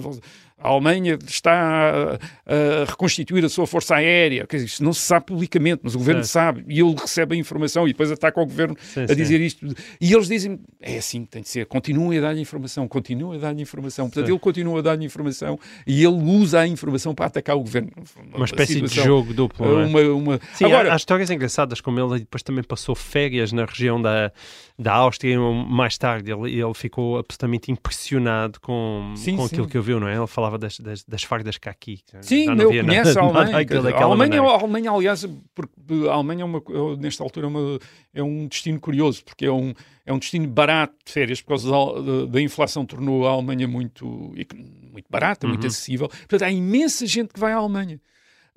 S7: a Alemanha está a, a reconstituir a sua força aérea. Quer dizer, isto não se sabe publicamente, mas o governo
S6: Certo.
S7: sabe e ele recebe a informação e depois ataca o governo
S6: Sim,
S7: a
S6: sim.
S7: dizer isto. E eles dizem, é assim que tem de ser, continuem a dar-lhe informação, continuem a dar-lhe informação. Portanto,
S6: Sim.
S7: ele continua a dar-lhe informação e ele usa a informação para atacar o governo.
S6: Uma espécie de
S7: situação,
S6: jogo duplo. é?
S7: Uma, uma...
S6: Sim,
S7: Agora,
S6: há, há histórias engraçadas, como ele depois também passou férias na região da, da Áustria mais tarde ele, ele ficou absolutamente impressionado com,
S7: Sim,
S6: com
S7: sim.
S6: aquilo que eu viu, não é? Ele falava das, das, das fardas aqui.
S7: Sim,
S6: Já não
S7: eu conheço
S6: nada-
S7: a *laughs* Alemanha.
S6: nada
S7: a, Alemanha
S6: maneira.
S7: a Alemanha, aliás, porque a Alemanha é uma, é, nesta altura é, uma- é um destino curioso, porque é um, é um destino barato de férias, por causa da, da- inflação tornou a Alemanha muito, muito barata, muito
S6: Uhum.
S7: acessível. Portanto, há imensa gente que vai à Alemanha.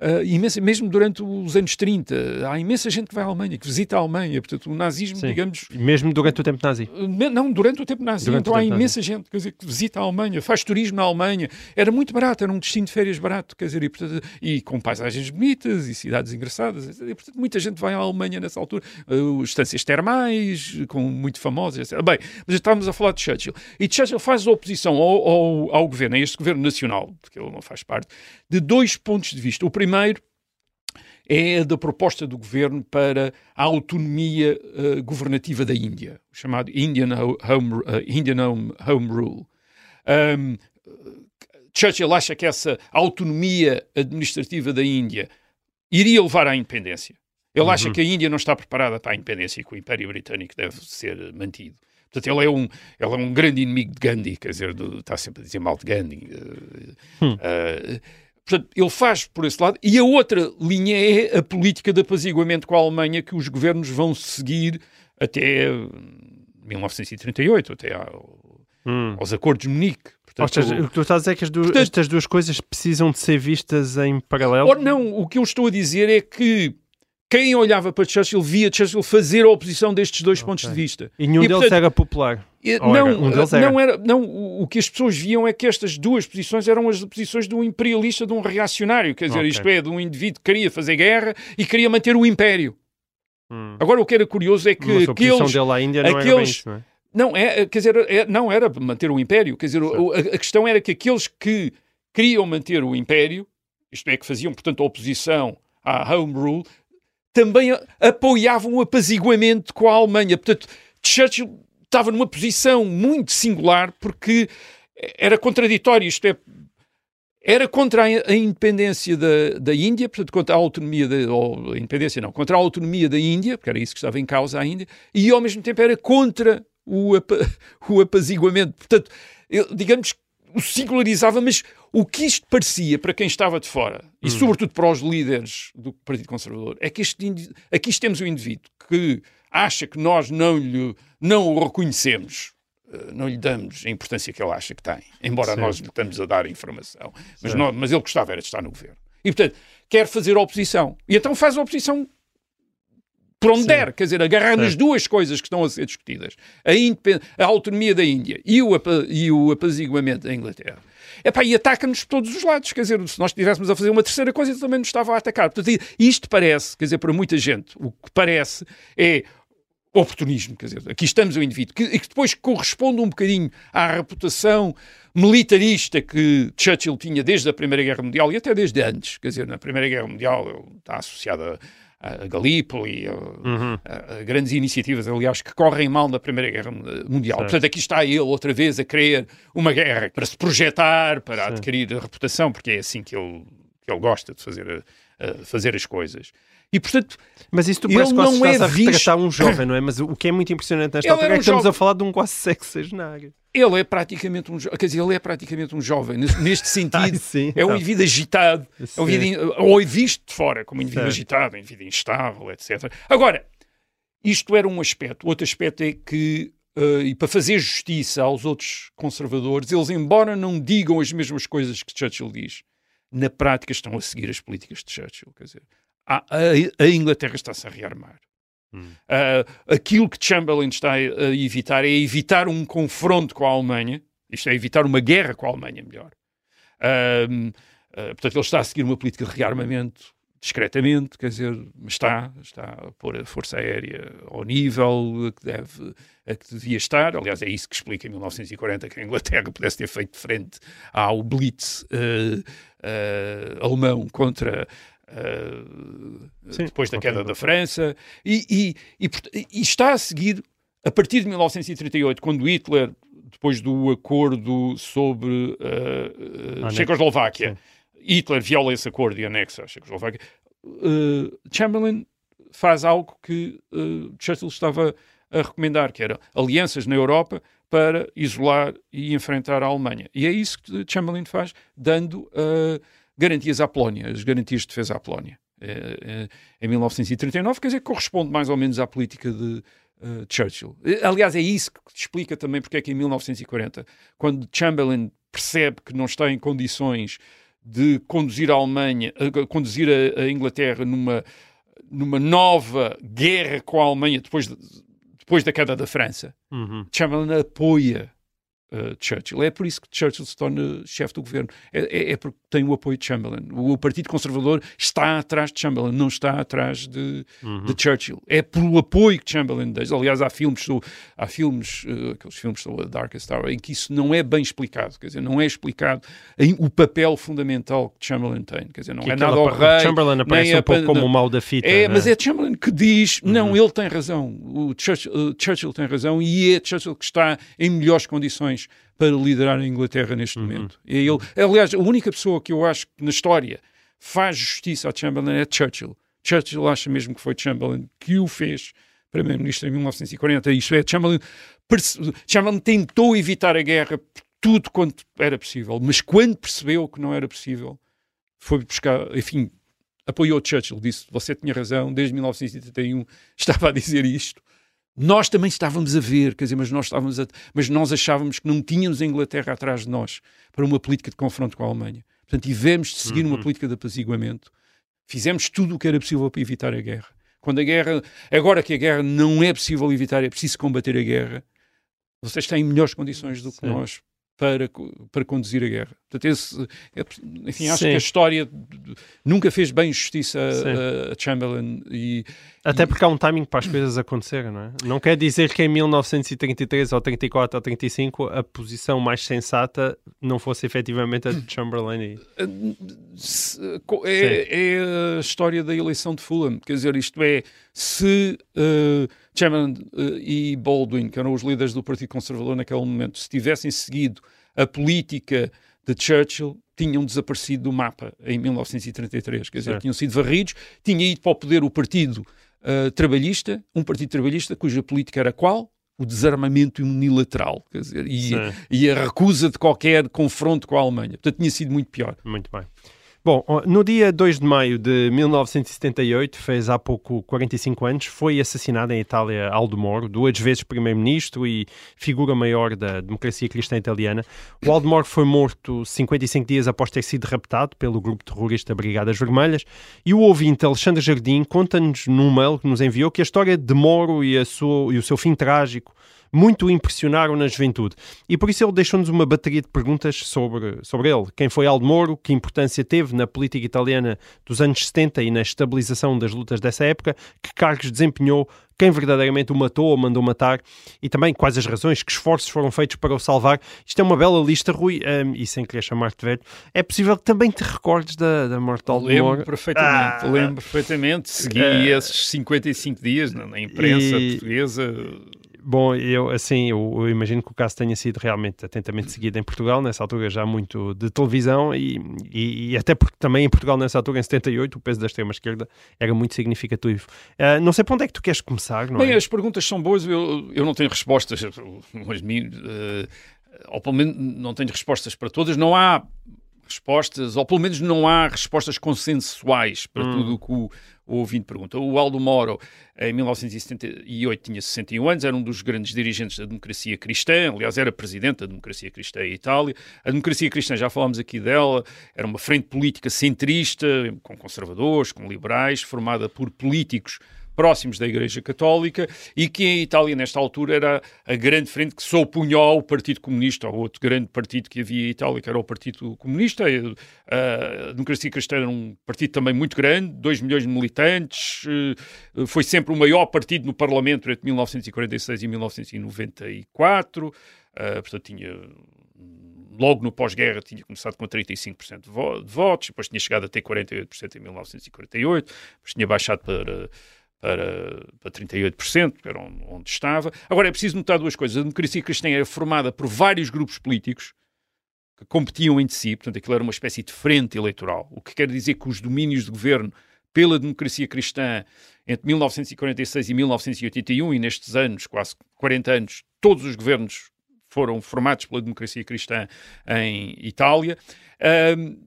S7: Ah, imensa, mesmo durante os anos 30, há imensa gente que vai à Alemanha, que visita a Alemanha. Portanto, o nazismo,
S6: Sim.
S7: digamos,
S6: Mesmo durante o tempo nazi.
S7: Me- Não, durante o tempo nazi.
S6: Durante
S7: então há imensa gente quer dizer, que visita a Alemanha, faz turismo na Alemanha. Era muito barato, era um destino de férias barato, quer dizer, e, portanto, e com paisagens bonitas e cidades engraçadas. E, portanto, muita gente vai à Alemanha nessa altura. Uh, estâncias termais, com muito famosas, etc. Bem, mas estávamos a falar de Churchill. E Churchill faz oposição ao, ao, ao governo, a este governo nacional, porque ele não faz parte, de dois pontos de vista. O primeiro é a da proposta do governo para a autonomia eh, governativa da Índia, o chamado Indian Ho- Home, eh, Indian Home, Home Rule. Um, Churchill acha que essa autonomia administrativa da Índia iria levar à independência. Ele acha que a Índia não está preparada para a independência e que o Império Britânico deve ser mantido. Portanto, ele é um, ele é um grande inimigo de Gandhi, quer dizer, do- está sempre a dizer mal de Gandhi. eh, eh, Portanto, ele faz por esse lado. E a outra linha é a política de apaziguamento com a Alemanha que os governos vão seguir até hum, 1938, até ao-
S6: Hum.
S7: aos acordos de Munique.
S6: Ou
S7: Portanto,
S6: seja, o que tu estás a dizer é que as du-
S7: Portanto-
S6: estas duas coisas precisam de ser vistas em paralelo.
S7: Ora, não, o que eu estou a dizer é que quem olhava para Churchill via Churchill fazer a oposição destes dois pontos de vista.
S6: E nenhum
S7: E,
S6: deles
S7: portanto,
S6: era popular.
S7: Não,
S6: era? Um deles era.
S7: não era. Não, o que as pessoas viam é que estas duas posições eram as posições de um imperialista, de um reacionário. Quer dizer,
S6: Ok.
S7: isto é, de um indivíduo que queria fazer guerra e queria manter o império.
S6: Hum.
S7: Agora, o que era curioso é que
S6: Mas a
S7: aqueles.
S6: dele à Índia não era
S7: aqueles-
S6: isso, não é?
S7: Não, é, quer dizer, é- não era manter o império. Quer dizer, a, a questão era que aqueles que queriam manter o império, isto é, que faziam, portanto, a oposição à Home Rule, também a- apoiavam o apaziguamento com a Alemanha. Portanto, Churchill estava numa posição muito singular porque era contraditório, isto é, era contra a, independência da, da Índia, portanto, contra a autonomia da, ou a independência não, contra a autonomia da Índia, porque era isso que estava em causa a Índia, e ao mesmo tempo era contra o, apa, *laughs* o apaziguamento. Portanto, digamos que o singularizava, mas o que isto parecia para quem estava de fora, e sobretudo para os líderes do Partido Conservador, é que este, aqui temos um indivíduo que acha que nós não, lhe, não o reconhecemos, eh, não lhe damos a importância que ele acha que tem, embora
S6: Certo.
S7: nós lhe estamos a dar informação. Mas, não- mas ele gostava era de estar no governo. E, portanto, quer fazer oposição. E então faz a oposição por onde
S6: Sim.
S7: der, quer dizer, agarrar nas
S6: Certo.
S7: duas coisas que estão a ser discutidas, a, a autonomia da Índia e o, e o apaziguamento da Inglaterra. Epá, e ataca-nos por todos os lados, quer dizer, se nós estivéssemos a fazer uma terceira coisa, também nos estava a atacar. Portanto, isto parece, quer dizer, para muita gente, o que parece é oportunismo, quer dizer, aqui estamos o indivíduo, que, que depois corresponde um bocadinho à reputação militarista que Churchill tinha desde a Primeira Guerra Mundial e até desde antes, quer dizer, na Primeira Guerra Mundial está associado a, Galípoli, a,
S6: Uhum.
S7: a- grandes iniciativas, aliás, que correm mal na Primeira Guerra Mundial.
S6: Certo.
S7: Portanto, aqui está ele outra vez a querer uma guerra para se projetar, para adquirir a reputação, porque é assim que ele, que ele gosta de fazer, a- a fazer as coisas. E, portanto,
S6: Mas isso tu parece que quase
S7: não é
S6: a
S7: visto-
S6: retratar um jovem, não é? Mas o que é muito impressionante nesta
S7: Ele
S6: altura é
S7: um
S6: que estamos
S7: jovem.
S6: a falar de um quase sexagenário.
S7: Ele é praticamente um jovem, quer dizer, ele é praticamente um jovem, neste neste *laughs*
S6: Ai,
S7: sentido.
S6: sim,
S7: É um
S6: tá.
S7: indivíduo agitado, é um
S6: Sim.
S7: indivíduo, ou é visto de fora como um indivíduo
S6: Certo.
S7: agitado, um indivíduo instável, etc. Agora, isto era um aspecto. O outro aspecto é que, eh, e para fazer justiça aos outros conservadores, eles, embora não digam as mesmas coisas que Churchill diz, na prática estão a seguir as políticas de Churchill. Quer dizer, a, a- a Inglaterra está-se a rearmar. Ah, aquilo que Chamberlain está a, evitar é evitar um confronto com a Alemanha, isto é, evitar uma guerra com a Alemanha, melhor. Ahm, ah, portanto, ele está a seguir uma política de rearmamento discretamente, quer dizer, está, está a pôr a Força Aérea ao nível que, deve, que devia estar. Aliás, é isso que explica em 1940 que a Inglaterra pudesse ter feito frente ao Blitz ah, ah, alemão contra. Ah,
S6: Sim,
S7: depois da queda da. França, e, e, e, e está a seguir, a partir de 1938, quando Hitler, depois do acordo sobre uh, uh. Checoslováquia, Hitler viola esse acordo e anexa a Checoslováquia, Chamberlain faz algo que Churchill estava a recomendar, que era alianças na Europa para isolar e enfrentar a Alemanha. E é isso que Chamberlain faz, dando uh, garantias à Polónia, as garantias de defesa à Polónia. Eh, eh, em 1939, quer dizer, corresponde mais ou menos à política de eh, Churchill. Eh, Aliás, é isso que explica também porque é que em 1940, quando Chamberlain percebe que não está em condições de conduzir a Alemanha, eh, conduzir a, a Inglaterra numa, numa nova guerra com a Alemanha depois, de- depois da queda da França,
S6: Uhum.
S7: Chamberlain apoia uh, Churchill. É por isso que Churchill se torna chefe do governo. É, é- é porque tem o apoio de Chamberlain. O Partido Conservador está atrás de Chamberlain, não está atrás de,
S6: Uhum.
S7: de Churchill. É pelo apoio que Chamberlain deixa. Aliás, há filmes, do- há filmes, uh, aqueles filmes sobre a Darkest Hour, em que isso não é bem explicado. Quer dizer, não é explicado em- o papel fundamental que Chamberlain tem. Quer dizer, não
S6: Que
S7: é nada ao rei.
S6: Chamberlain aparece um pouco como o mal da fita.
S7: é,
S6: né?
S7: mas é Chamberlain que diz,
S6: Uhum.
S7: não, ele tem razão, o Churchill, uh, Churchill tem razão e é Churchill que está em melhores condições para liderar a Inglaterra neste
S6: Uhum.
S7: momento. É ele, aliás, a única pessoa que eu acho que na história faz justiça a Chamberlain é Churchill. Churchill acha mesmo que foi Chamberlain que o fez primeiro-ministro em 1940. Isto é, Chamberlain, Chamberlain tentou evitar a guerra por tudo quanto era possível, mas quando percebeu que não era possível, foi buscar, enfim, apoiou Churchill, disse, você tinha razão, desde 1931 estava a dizer isto. Nós também estávamos a ver, quer dizer, mas nós, estávamos a- mas nós achávamos que não tínhamos a Inglaterra atrás de nós para uma política de confronto com a Alemanha. Portanto, tivemos de seguir uma política de apaziguamento. Fizemos tudo o que era possível para evitar a guerra. Quando a guerra, agora que a guerra não é possível evitar, é preciso combater a guerra, vocês têm melhores condições do que
S6: Sim.
S7: nós para, para conduzir a guerra. Portanto, esse, é- enfim, acho
S6: Sim.
S7: que a história nunca fez bem justiça a, a- Chamberlain e
S6: Até porque há um timing para as coisas acontecerem, não é? Não quer dizer que em 1933 ou 34 ou 35 a posição mais sensata não fosse efetivamente a de Chamberlain. E...
S7: é, é a história da eleição de Fulham. Quer dizer, isto é, se uh, Chamberlain uh, e Baldwin, que eram os líderes do Partido Conservador naquele momento, se tivessem seguido a política de Churchill, tinham desaparecido do mapa em 1933. Quer dizer,
S6: Certo.
S7: tinham sido varridos, tinha ido para o poder o Partido uh, Trabalhista, um Partido Trabalhista cuja política era qual? O desarmamento unilateral, quer dizer, e, e a recusa de qualquer confronto com a Alemanha. Portanto, tinha sido muito pior.
S6: Muito bem. Bom, no dia 2 de maio de 1978, fez há pouco 45 anos, foi assassinado em Itália Aldo Moro, duas vezes primeiro-ministro e figura maior da democracia cristã italiana. O Aldo Moro foi morto 55 dias após ter sido raptado pelo grupo terrorista Brigadas Vermelhas e o ouvinte Alexandre Jardim conta-nos num mail que nos enviou que a história de Moro e, sua, e o seu fim trágico muito o impressionaram na juventude. E por isso ele deixou-nos uma bateria de perguntas sobre, sobre ele. Quem foi Aldo Moro, que importância teve na política italiana dos anos 70 e na estabilização das lutas dessa época, que cargos desempenhou, quem verdadeiramente o matou ou mandou matar e também quais as razões, que esforços foram feitos para o salvar. Isto é uma bela lista, Rui, hum, e sem querer chamar-te velho, é possível que também te recordes da, da morte de Aldo
S7: Lembro
S6: Moro.
S7: perfeitamente,
S6: Ah.
S7: lembro perfeitamente. Segui
S6: Ah.
S7: esses 55 dias na, na imprensa
S6: E-
S7: portuguesa.
S6: Bom, eu assim, eu, eu imagino que o caso tenha sido realmente atentamente seguido em Portugal, nessa altura já muito de televisão e, e, e até porque também em Portugal nessa altura, em 78, o peso da extrema-esquerda era muito significativo. Ah, não sei para onde é que tu queres começar, não
S7: Bem,
S6: é?
S7: as perguntas são boas, eu, eu não tenho respostas, mas, mim, eh, ou pelo menos não tenho respostas para todas, não há respostas, ou pelo menos não há respostas consensuais para
S6: Hum.
S7: tudo o que o, o ouvinte pergunta. O Aldo Moro, em 1978, tinha 61 anos, era um dos grandes dirigentes da democracia cristã, aliás, era presidente da democracia cristã em Itália. A democracia cristã, já falámos aqui dela, era uma frente política centrista, com conservadores, com liberais, formada por políticos próximos da Igreja Católica e que em Itália, nesta altura, era a grande frente que se opunha ao Partido Comunista, ao outro grande partido que havia em Itália, que era o Partido Comunista. A, a Democracia Cristã era um partido também muito grande, 2 milhões de militantes, eh, foi sempre o maior partido no Parlamento entre 1946 e 1994, eh, portanto tinha logo no pós-guerra tinha começado com 35% de, vo de votos, depois tinha chegado a ter 48% em 1948, depois tinha baixado para, para, para 38%, que era onde, estava. Agora é preciso notar duas coisas. A democracia cristã era formada por vários grupos políticos que competiam entre si, portanto aquilo era uma espécie de frente eleitoral, o que quer dizer que os domínios de governo pela democracia cristã entre 1946 e 1981, e nestes anos, quase 40 anos, todos os governos foram formados pela democracia cristã em Itália. Um,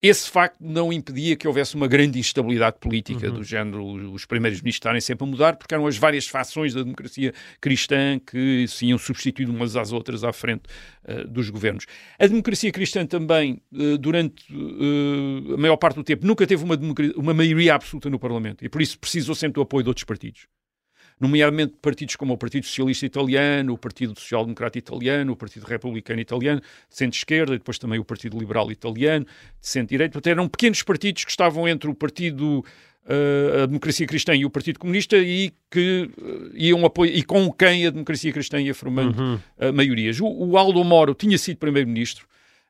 S7: esse facto não impedia que houvesse uma grande instabilidade política,
S6: Uhum.
S7: do género os primeiros ministros estarem sempre a mudar, porque eram as várias fações da democracia cristã que se iam substituindo umas às outras à frente uh, dos governos. A democracia cristã também, uh, durante uh, a maior parte do tempo, nunca teve uma, uma maioria absoluta no Parlamento e por isso precisou sempre do apoio de outros partidos nomeadamente partidos como o Partido Socialista Italiano, o Partido Social Democrata Italiano, o Partido Republicano Italiano, de centro-esquerda, e depois também o Partido Liberal Italiano, de centro-direita. Portanto, eram pequenos partidos que estavam entre o Partido uh, a Democracia Cristã e o Partido Comunista e que uh, iam apoiar, e com quem a Democracia Cristã ia formando
S6: Uhum.
S7: uh, maiorias. O, o Aldo Moro tinha sido primeiro-ministro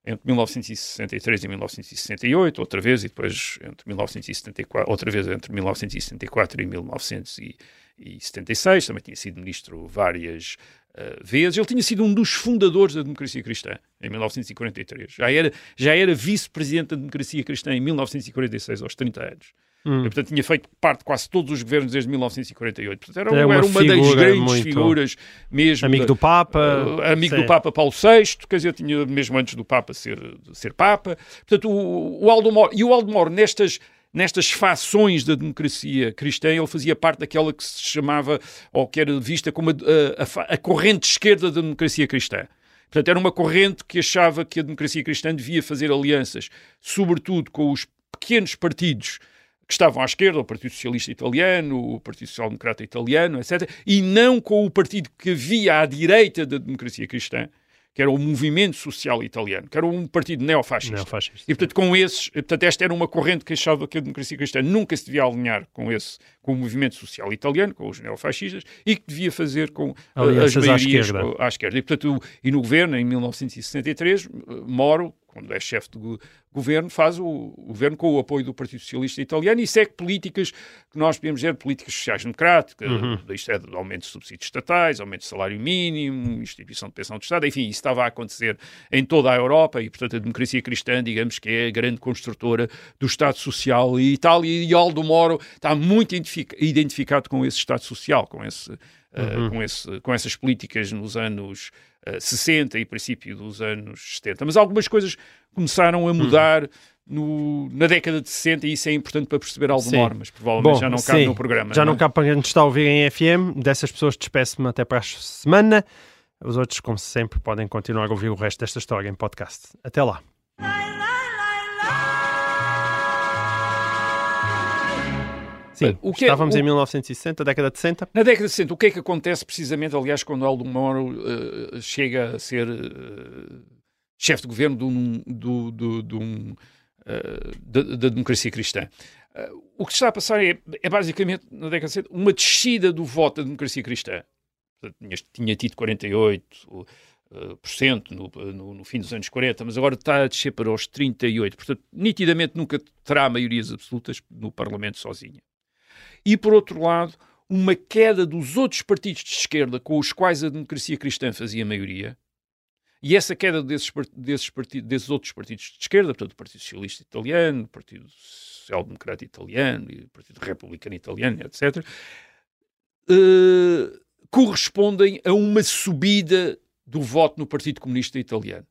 S7: entre 1963 e 1968, outra vez, e depois entre 1974, outra vez entre 1974 e 1976, também tinha sido ministro várias uh, vezes. Ele tinha sido um dos fundadores da democracia cristã em 1943. Já era, já era vice-presidente da democracia cristã em 1946, aos 30 anos.
S6: Hum.
S7: E, portanto, tinha feito parte de quase todos os governos desde 1948. Portanto, era,
S6: É uma
S7: era uma das grandes figuras mesmo.
S6: Amigo
S7: da-
S6: do Papa.
S7: Uh, amigo
S6: sim.
S7: do Papa Paulo VI, quer dizer, tinha mesmo antes do Papa ser, ser Papa. Portanto, o, o Aldo Moro, e o Aldo Moro, nestas, nestas fações da democracia cristã, ele fazia parte daquela que se chamava, ou que era vista como a, a- a corrente esquerda da democracia cristã. Portanto, era uma corrente que achava que a democracia cristã devia fazer alianças, sobretudo com os pequenos partidos que estavam à esquerda, o Partido Socialista Italiano, o Partido Social Democrata Italiano, etc., e não com o partido que havia à direita da democracia cristã, que era o Movimento Social Italiano, que era um partido neofascista.
S6: Neofascista.
S7: E, portanto, com esses, portanto, esta era uma corrente que achava que a democracia cristã nunca se devia alinhar com esse, com o movimento social italiano, com os neofascistas, e que devia fazer com uh, as
S6: Alianças à
S7: maiorias
S6: esquerda.
S7: à esquerda. E, portanto, e no governo, em 1963, uh, Moro, quando é chefe de go- governo, faz o, o governo com o apoio do Partido Socialista Italiano e segue políticas que nós podemos dizer políticas sociais-democráticas,
S6: Uhum.
S7: isto é, de aumento de subsídios estatais, aumento de salário mínimo, instituição de pensão de Estado, enfim, isso estava a acontecer em toda a Europa e, portanto, a democracia cristã, digamos que é a grande construtora do Estado Social e Itália e Aldo Moro está muito identific- identificado com esse Estado Social, com, esse, uh, com, esse, com essas políticas nos anos uh, 60 e princípio dos anos 70. Mas algumas coisas começaram a mudar no- na década de 60 e isso é importante para perceber. Moro, mas provavelmente
S6: Bom,
S7: já não cabe
S6: sim,
S7: no programa.
S6: Já não
S7: é?
S6: cabe para quem está a ouvir em FM. Dessas pessoas despeço-me até para a semana. Os outros, como sempre, podem continuar a ouvir o resto desta história em podcast. Até lá. Sim,
S7: O que é-
S6: estávamos
S7: o-
S6: em 1960, década de 60.
S7: Na década de 60, o que é que acontece precisamente, aliás, quando Aldo Moro eh, chega a ser eh, chefe de governo de um, de um, eh, da, democracia cristã? Eh, o que está a passar é, é basicamente, na década de 60, uma descida do voto da democracia cristã. Tinha, tinha tido 48%, eh, por cento no, no, no fim dos anos 40, mas agora está a descer para os 38%. Portanto, nitidamente nunca terá maiorias absolutas no Parlamento sozinha e, por outro lado, uma queda dos outros partidos de esquerda com os quais a democracia cristã fazia maioria. E essa queda desses, desses, partidos, desses outros partidos de esquerda, portanto, o Partido Socialista Italiano, o Partido Social Democrata Italiano o Partido Republicano Italiano, etc., eh, correspondem a uma subida do voto no Partido Comunista Italiano.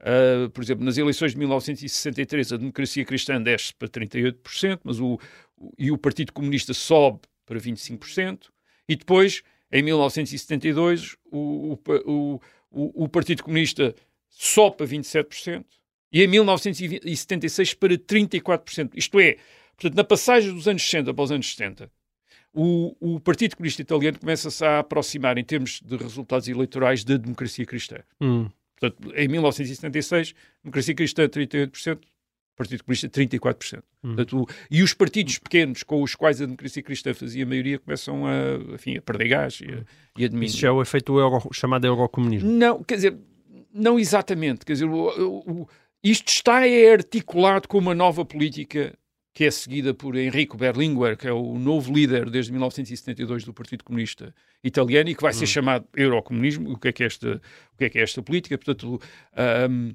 S7: Uh, por exemplo, nas eleições de 1963, a democracia cristã desce para 38%, mas o, o- e o Partido Comunista sobe para 25%, e depois, em 1972, o, o, o, o, Partido Comunista sobe para 27%, e em 1976 para 34%. Isto é, portanto, na passagem dos anos 60 para os anos 70, o, o Partido Comunista Italiano começa-se a aproximar, em termos de resultados eleitorais, da democracia cristã.
S6: Hum.
S7: Portanto, em 1976, democracia cristã 38%, Partido Comunista 34%. Portanto, o- e os partidos pequenos com os quais a democracia cristã fazia maioria começam a, enfim, a perder gás e a, e a diminuir.
S6: Isso já é o efeito euro, chamado eurocomunismo.
S7: Não, quer dizer, não exatamente. Quer dizer, o- o- isto está é articulado com uma nova política que é seguida por Enrico Berlinguer, que é o novo líder desde 1972 do Partido Comunista Italiano e que vai ser chamado Eurocomunismo. O que é que é esta, o que é que é esta política? Portanto, ahm,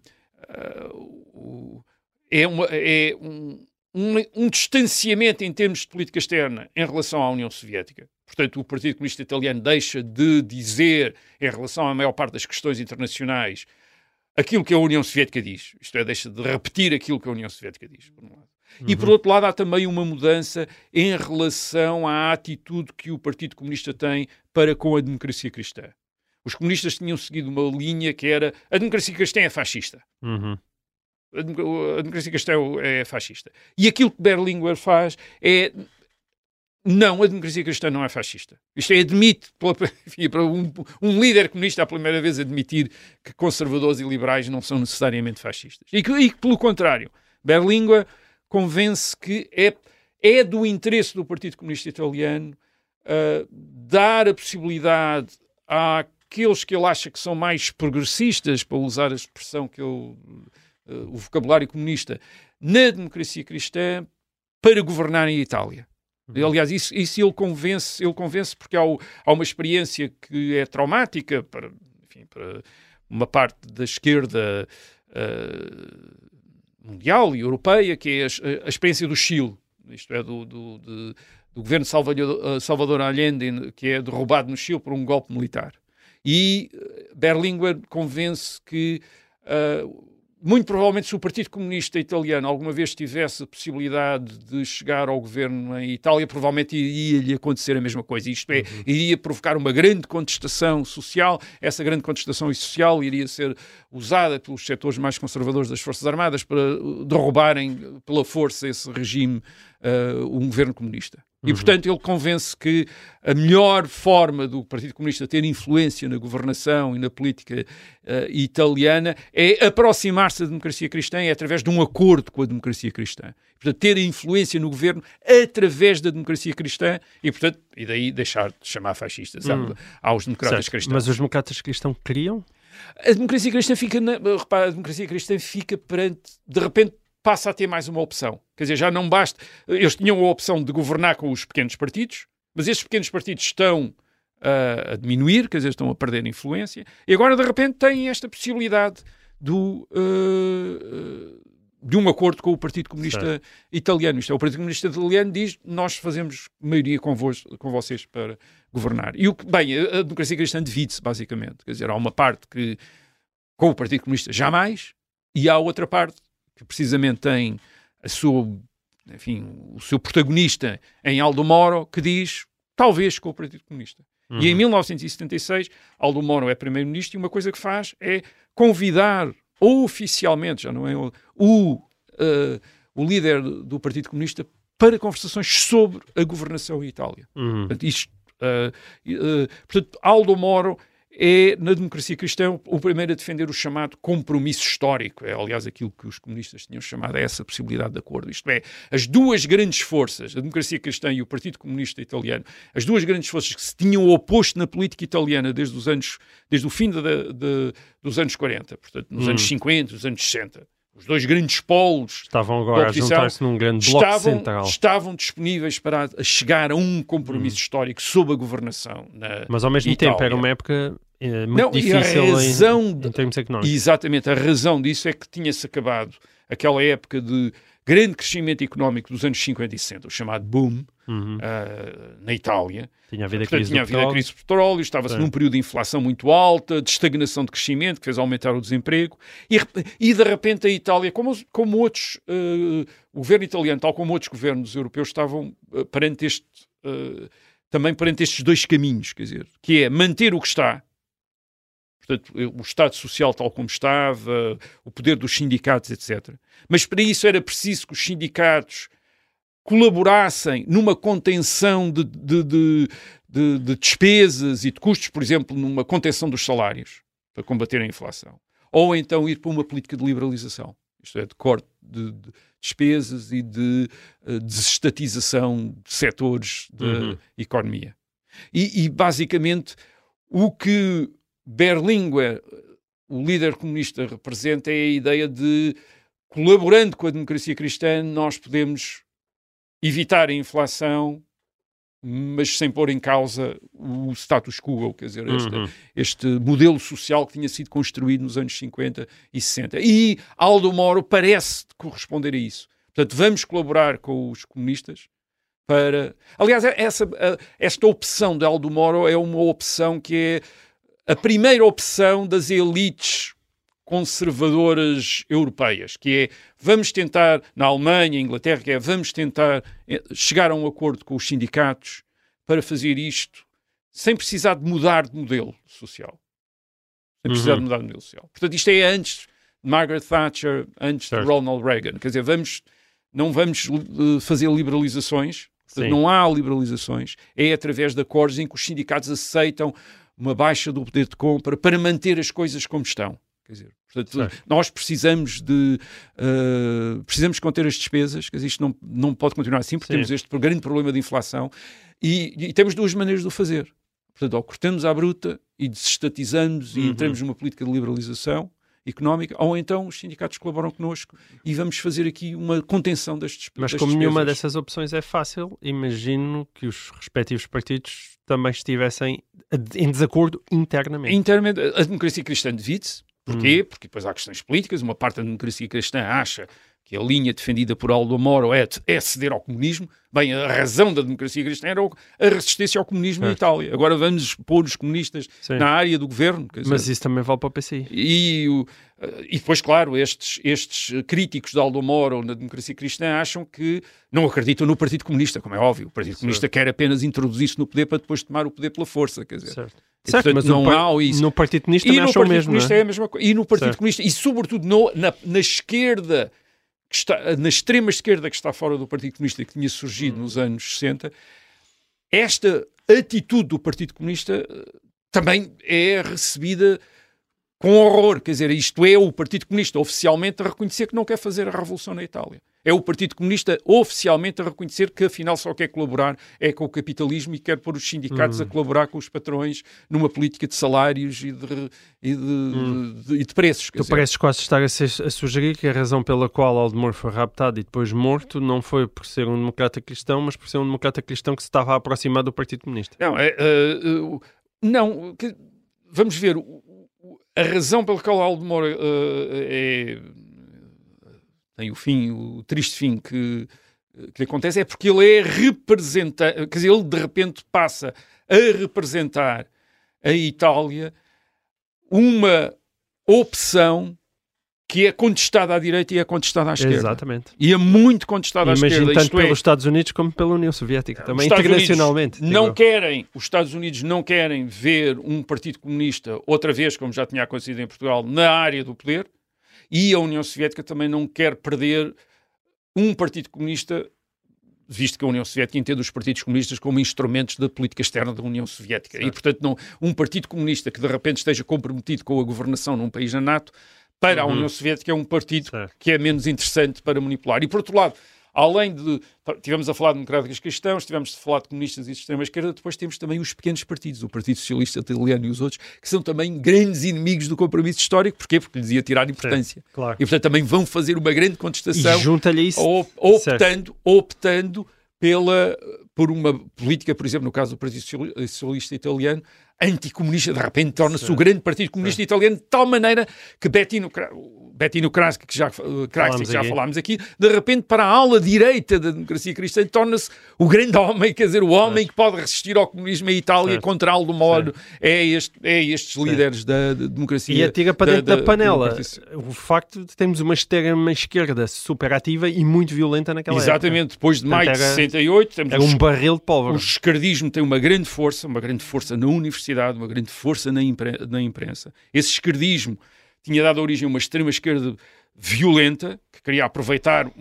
S7: ah, o- é, uma, é um, um, um distanciamento em termos de política externa em relação à União Soviética. Portanto, o Partido Comunista Italiano deixa de dizer, em relação à maior parte das questões internacionais, aquilo que a União Soviética diz. Isto é, deixa de repetir aquilo que a União Soviética diz, por um lado. E por outro lado, há também uma mudança em relação à atitude que o Partido Comunista tem para com a democracia cristã. Os comunistas tinham seguido uma linha que era a democracia cristã é fascista.
S6: Uhum.
S7: A democ- a democracia cristã é fascista. E aquilo que Berlinguer faz é. Não, a democracia cristã não é fascista. Isto é, admite, *laughs* para um, um líder comunista, a primeira vez admitir que conservadores e liberais não são necessariamente fascistas. E que, e que, pelo contrário, Berlinguer convence que é, é do interesse do Partido Comunista Italiano ah, dar a possibilidade àqueles que ele acha que são mais progressistas, para usar a expressão que ele eh, o vocabulário comunista na democracia cristã para governar em Itália. Aliás, isso, isso ele convence, ele convence porque há, o- há uma experiência que é traumática para, enfim, para uma parte da esquerda eh, mundial e europeia, que é a, a experiência do Chile, isto é, do, do, de- do governo Salvador, eh, Salvador Allende, que é derrubado no Chile por um golpe militar. E Berlinguer convence que muito provavelmente, se o Partido Comunista Italiano alguma vez tivesse a possibilidade de chegar ao governo em Itália, provavelmente iria-lhe acontecer a mesma coisa. Isto é, uhum. iria provocar uma grande contestação social. Essa grande contestação social iria ser usada pelos setores mais conservadores das Forças Armadas para derrubarem pela força esse regime, uh, um governo comunista. E, portanto, ele convence que a melhor forma do Partido Comunista ter influência na governação e na política uh, italiana é aproximar-se da democracia cristã é através de um acordo com a democracia cristã. Portanto, ter influência no governo através da democracia cristã e, portanto, e daí deixar de chamar fascistas uhum. aos democratas certo. cristãos.
S6: Mas os democratas cristãos queriam?
S7: A democracia cristã fica, na, repara, a democracia cristã fica perante, de repente, passa a ter mais uma opção. Quer dizer, já não basta. Eles tinham a opção de governar com os pequenos partidos, mas esses pequenos partidos estão uh, a diminuir, quer dizer, estão a perder influência, e agora de repente têm esta possibilidade do, uh, de um acordo com o Partido Comunista. Italiano. Isto é, o Partido Comunista Italiano diz nós fazemos maioria com, vos, com vocês para governar. E o que, bem, a, a democracia cristã divide-se, basicamente. Quer dizer, há uma parte que com o Partido Comunista jamais, e há outra parte que precisamente tem a sua, enfim, o seu protagonista em Aldo Moro, que diz, talvez com o Partido Comunista. Uhum. E em 1976, Aldo Moro é primeiro-ministro e uma coisa que faz é convidar oficialmente, já não é o, o, uh, o líder do Partido Comunista, para conversações sobre a governação em Itália. Uhum. Portanto, isto, uh, uh, portanto, Aldo Moro é, na democracia cristã, o primeiro a defender o chamado compromisso histórico. É, aliás, aquilo que os comunistas tinham chamado a essa possibilidade de acordo. Isto é, as duas grandes forças, a democracia cristã e o Partido Comunista Italiano, as duas grandes forças que se tinham oposto na política italiana desde os anos, desde o fim de, de, dos anos 40, portanto, nos hum. anos 50, nos anos 60, os dois grandes polos
S6: estavam agora a juntar-se num grande bloco
S7: estavam,
S6: central.
S7: Estavam disponíveis para chegar a um compromisso hum. histórico sob a governação. Na
S6: Mas ao mesmo
S7: Itália.
S6: tempo era uma época é muito
S7: não,
S6: difícil
S7: a razão,
S6: em, em, termos económicos.
S7: Exatamente, a razão disso é que tinha-se acabado aquela época de grande crescimento económico dos anos 50 e 60, o chamado boom, uhum. uh, na Itália.
S6: Tinha havido a crise,
S7: tinha havido a crise do petróleo, estava-se num período de inflação muito alta, de estagnação de crescimento, que fez aumentar o desemprego, e, e de repente a Itália, como, como outros, uh, o governo italiano, tal como outros governos europeus, estavam uh, perante este, também perante estes dois caminhos, quer dizer, que é manter o que está, portanto, o Estado Social tal como estava, o poder dos sindicatos, etc. Mas para isso era preciso que os sindicatos colaborassem numa contenção de, de, de, de, de despesas e de custos, por exemplo, numa contenção dos salários, para combater a inflação. Ou então ir para uma política de liberalização, isto é, de corte de, de despesas e de uh, desestatização de setores da uhum. economia. E, e, basicamente, o que Berlinguer, o líder comunista, representa é a ideia de, colaborando com a democracia cristã, nós podemos evitar a inflação, mas sem pôr em causa o status quo, quer dizer, este, uhum. este, modelo social que tinha sido construído nos anos 50 e 60. E Aldo Moro parece corresponder a isso. Portanto, vamos colaborar com os comunistas para. Aliás, essa, esta opção de Aldo Moro é uma opção que é a primeira opção das elites conservadoras europeias, que é vamos tentar, na Alemanha, Inglaterra, que é vamos tentar eh, chegar a um acordo com os sindicatos para fazer isto sem precisar de mudar de modelo social. Sem precisar uhum. de mudar de modelo social. Portanto, isto é antes de Margaret Thatcher, antes certo. de Ronald Reagan. Quer dizer, vamos, não vamos uh, fazer liberalizações, portanto, não há liberalizações, é através de acordos em que os sindicatos aceitam uma baixa do poder de compra para manter as coisas como estão. Quer dizer, portanto, nós precisamos de uh, precisamos conter as despesas, quer dizer, isto não, não pode continuar assim, porque Sim. temos este grande problema de inflação e, e, temos duas maneiras de o fazer. Portanto, ou cortamos à bruta e desestatizamos uhum. e entramos numa política de liberalização económica, ou então os sindicatos colaboram connosco e vamos fazer aqui uma contenção das despesas.
S6: Mas como nenhuma dessas opções é fácil, imagino que os respectivos partidos também estivessem em desacordo internamente.
S7: Internamente, a democracia cristã divide-se. Porquê? Hum. Porque depois há questões políticas. Uma parte da democracia cristã acha que a linha defendida por Aldo Moro é, é ceder ao comunismo. Bem, a razão da democracia cristã era a resistência ao comunismo certo. na Itália. Agora vamos pôr os comunistas Sim. na área do governo.
S6: Dizer, Mas isso também vale para o PCI.
S7: E, o, e depois, claro, estes, estes críticos de Aldo Moro na democracia cristã acham que não acreditam no Partido Comunista, como é óbvio. O Partido certo. Comunista quer apenas introduzir-se no poder para depois tomar o poder pela força. Quer dizer.
S6: Certo. E, certo, portanto, mas não há isso. no Partido Comunista
S7: também
S6: e no Partido
S7: mesmo,
S6: Comunista
S7: é? é? a mesma coisa. E no Partido certo. Comunista, e sobretudo no, na, na esquerda que está, na extrema esquerda que está fora do Partido Comunista, que tinha surgido hum. nos anos 60, esta atitude do Partido Comunista eh, também é recebida com horror. Quer dizer, isto é o Partido Comunista oficialmente a reconhecer que não quer fazer a revolução na Itália é o Partido Comunista oficialmente a reconhecer que afinal só quer colaborar é com o capitalismo e quer pôr os sindicatos a hum. colaborar com os patrões numa política de salários e de, e de, hum. de, de, de preços.
S6: Tu dizer. pareces quase estar a, ser, a, sugerir que a razão pela qual Aldemor foi raptado e depois morto não foi por ser um democrata cristão, mas por ser um democrata cristão que se estava a aproximar do Partido Comunista.
S7: Não, é, uh, uh, não que, vamos ver, a razão pela qual Aldemor uh, é tem o fim, o triste fim que, que lhe acontece, é porque ele é representante, quer dizer, ele de repente passa a representar a Itália uma opção que é contestada à direita e é contestada à esquerda.
S6: Exatamente.
S7: E é muito contestada à esquerda.
S6: tanto pelos é, Estados Unidos como pela União Soviética, também internacionalmente.
S7: Não querem, os Estados Unidos não querem ver um partido comunista outra vez, como já tinha acontecido em Portugal, na área do poder e a União Soviética também não quer perder um partido comunista, visto que a União Soviética entende os partidos comunistas como instrumentos da política externa da União Soviética. Certo. E, portanto, não, um partido comunista que de repente esteja comprometido com a governação num país na NATO, para uhum. a União Soviética é um partido certo. que é menos interessante para manipular. E, por outro lado, além de. Tivemos a falar de democráticos cristãos, tivemos a falar de comunistas e de extrema-esquerda, depois temos também os pequenos partidos, o Partido Socialista Italiano e os outros, que são também grandes inimigos do compromisso histórico. Porquê? Porque lhes ia tirar importância. Sim, claro. E, portanto, também vão fazer uma grande contestação.
S6: Junta-lhe isso.
S7: Optando, optando pela, por uma política, por exemplo, no caso do Partido Socialista Italiano, anticomunista, de repente torna-se o grande Partido Comunista Sim. Italiano, de tal maneira que Bettino, Bettino que já, Craxi, que já falámos aqui, de repente para a ala direita da democracia cristã torna-se o grande homem, quer dizer, o homem que pode resistir ao comunismo em Itália contra Aldo Moro, é, este, é estes certo. líderes da, da, democracia.
S6: E atira para dentro da, da, da panela o facto de termos uma extrema esquerda super ativa e muito violenta naquela
S7: Exatamente, época. Exatamente, depois de maio de 68 temos
S6: era um barril de pólvora.
S7: O esquerdismo tem uma grande força, uma grande força na universidade uma grande força na, impre na imprensa. Esse esquerdismo tinha dado origem a uma extrema-esquerda violenta, que queria aproveitar,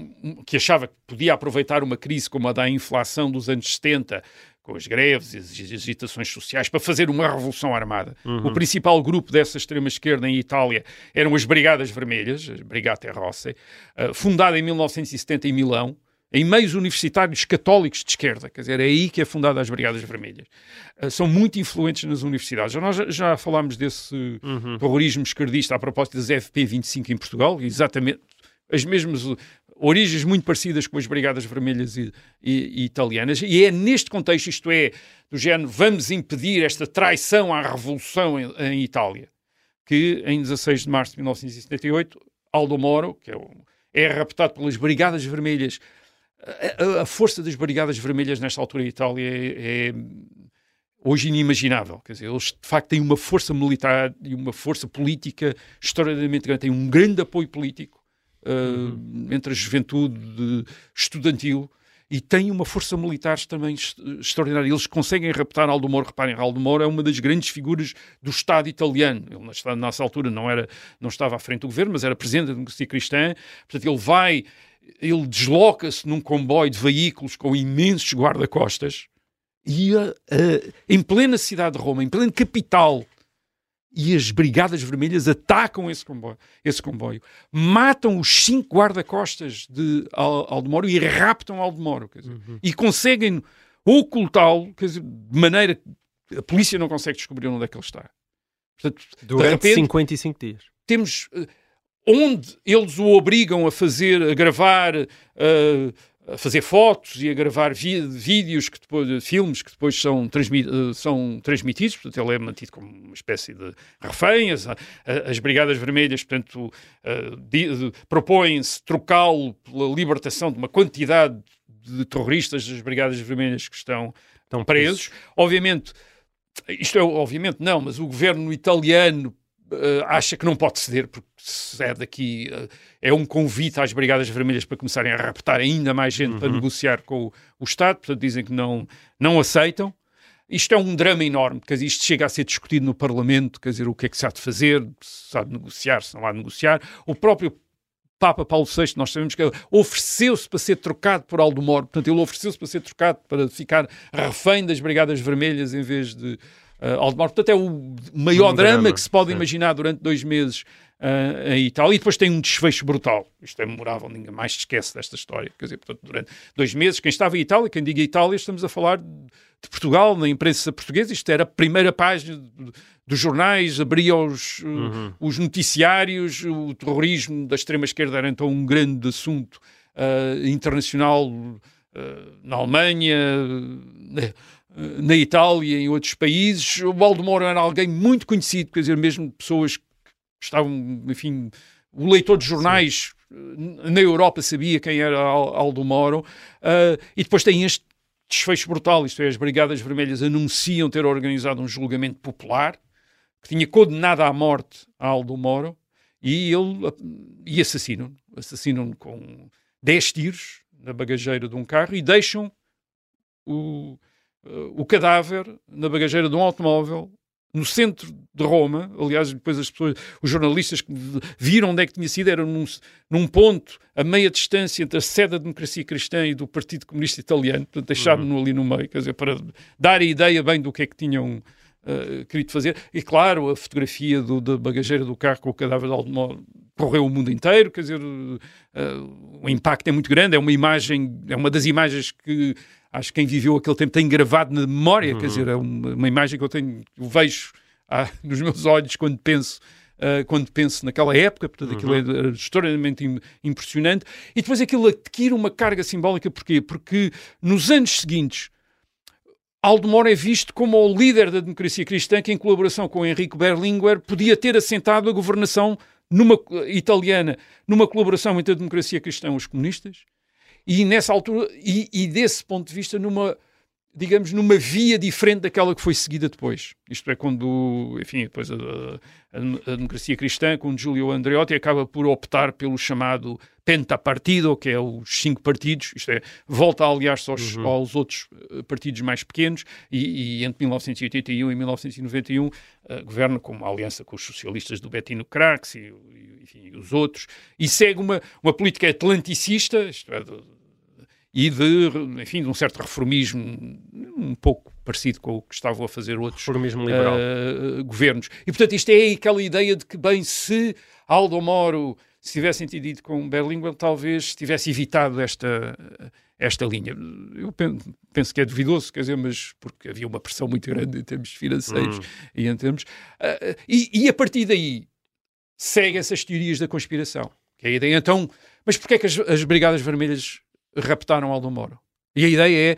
S7: que achava que podia aproveitar uma crise como a da inflação dos anos 70, com as greves e as agitações sociais, para fazer uma revolução armada. Uhum. O principal grupo dessa extrema-esquerda em Itália eram as Brigadas Vermelhas, as Brigate Rosse, uh, fundada em 1970 em Milão, em meios universitários católicos de esquerda, quer dizer, é aí que é fundada as Brigadas Vermelhas. Uh, são muito influentes nas universidades. Nós já, já falámos desse uhum. terrorismo esquerdista a propósito das FP25 em Portugal, exatamente as mesmas origens muito parecidas com as Brigadas Vermelhas e, e, e, italianas, e é neste contexto, isto é, do género, vamos impedir esta traição à revolução em, em Itália, que em 16 de março de 1978, Aldo Moro, que é, o, é raptado pelas Brigadas Vermelhas a, a, força das Brigadas Vermelhas nesta altura em Itália é, é, hoje inimaginável. Quer dizer, eles de facto têm uma força militar e uma força política extraordinariamente grande, têm um grande apoio político uh, uhum. entre a juventude estudantil e têm uma força militar também extraordinária. Eles conseguem raptar Aldo Moro. Reparem, Aldo Moro é uma das grandes figuras do Estado italiano. Ele, nessa altura, não, era, não estava à frente do governo, mas era presidente da democracia cristã. Portanto, ele vai ele desloca-se num comboio de veículos com imensos guarda-costas e a, a, em plena cidade de Roma, em plena capital, e as Brigadas Vermelhas atacam esse comboio, esse comboio matam os cinco guarda-costas de Aldemoro e raptam Aldemoro dizer, uhum. e conseguem ocultá-lo de maneira que a polícia não consegue descobrir onde é que ele está.
S6: Portanto, Durante repente, 55 dias.
S7: Temos uh, onde eles o obrigam a fazer, a gravar a fazer fotos e a gravar vídeos, que depois, filmes que depois são, são transmitidos, portanto ele é mantido como uma espécie de refém, as, as Brigadas Vermelhas, portanto, propõem-se trocá-lo pela libertação de uma quantidade de terroristas das Brigadas Vermelhas que estão, estão presos. Obviamente, isto é, obviamente não, mas o governo italiano uh, acha que não pode ceder, porque se é daqui, uh, é um convite às Brigadas Vermelhas para começarem a raptar ainda mais gente uhum. para negociar com o, o, Estado, portanto dizem que não, não aceitam. Isto é um drama enorme, porque isto chega a ser discutido no Parlamento, quer dizer, o que é que se há de fazer, se há de negociar, se não há de negociar. O próprio Papa Paulo VI, nós sabemos que ele ofereceu-se para ser trocado por Aldomoro, portanto, ele ofereceu-se para ser trocado para ficar refém das Brigadas Vermelhas em vez de uh, Aldomoro. Portanto, é o maior um drama, drama, que se pode sim. imaginar durante dois meses uh, em Itália. E depois tem um desfecho brutal. Isto é memorável, ninguém mais se esquece desta história. Quer dizer, portanto, durante dois meses, quem estava em Itália, quem diga Itália, estamos a falar de Portugal, na imprensa portuguesa, isto era a primeira página dos jornais, abria os, uhum. os noticiários, o terrorismo da extrema-esquerda era então um grande assunto uh, internacional na Alemanha, na, na Itália e em outros países. O Valdemoro era alguém muito conhecido, quer dizer, mesmo pessoas que estavam, enfim, o leitor de jornais Sim. na Europa sabia quem era Aldo Moro, uh, e depois tem este desfecho brutal, isto é, as Brigadas Vermelhas anunciam ter organizado um julgamento popular, que tinha condenado à morte a Aldo Moro e ele e assassinam assassinam com 10 tiros na bagageira de um carro e deixam o, o cadáver na bagageira de um automóvel no centro de Roma, aliás, depois as pessoas, os jornalistas que viram onde é que tinha sido, era num, num ponto a meia distância entre a sede da democracia cristã e do Partido Comunista Italiano, portanto deixaram-no uhum. ali no meio, quer dizer, para dar a ideia bem do que é que tinham uh, querido fazer. E claro, a fotografia do, da bagageira do carro com o cadáver de Aldomoro correu o mundo inteiro, quer dizer, uh, o impacto é muito grande, é uma imagem, é uma das imagens que acho que quem viveu aquele tempo tem gravado na memória, uhum. quer dizer, é uma, uma, imagem que eu tenho, eu vejo ah, *laughs* nos meus olhos quando penso Uh, quando penso naquela época, portanto aquilo uhum. é extraordinariamente impressionante, e depois aquilo adquire uma carga simbólica, porquê? Porque nos anos seguintes Aldemor é visto como o líder da democracia cristã que, em colaboração com Henrique Berlinguer, podia ter assentado a governação numa, italiana numa colaboração entre a democracia cristã e os comunistas, e nessa altura, e, e desse ponto de vista, numa digamos, numa via diferente daquela que foi seguida depois. Isto é, quando, enfim, depois a, a, a democracia cristã, com Giulio Andreotti, acaba por optar pelo chamado pentapartido, que é os cinco partidos, isto é, volta a aliar-se aos, uhum. aos, outros eh, partidos mais pequenos, e, e entre 1981 e 1991 uh, eh, governa com uma aliança com os socialistas do Bettino Craxi e, e, enfim, os outros, e segue uma, uma política atlanticista, isto é, de, e de, enfim, de um certo reformismo um pouco parecido com o que estavam a fazer outros uh, governos. E, portanto, isto é aquela ideia de que, bem, se Aldo Moro se tivesse entendido com Berlinguer, talvez tivesse evitado esta, esta linha. Eu penso que é duvidoso, quer dizer, mas porque havia uma pressão muito grande em termos financeiros hum. e em termos... Uh, e, e, a partir daí segue essas teorias da conspiração. Que é a ideia, então... Mas porquê é que as, as Brigadas Vermelhas raptaram Aldo Moro. E a ideia é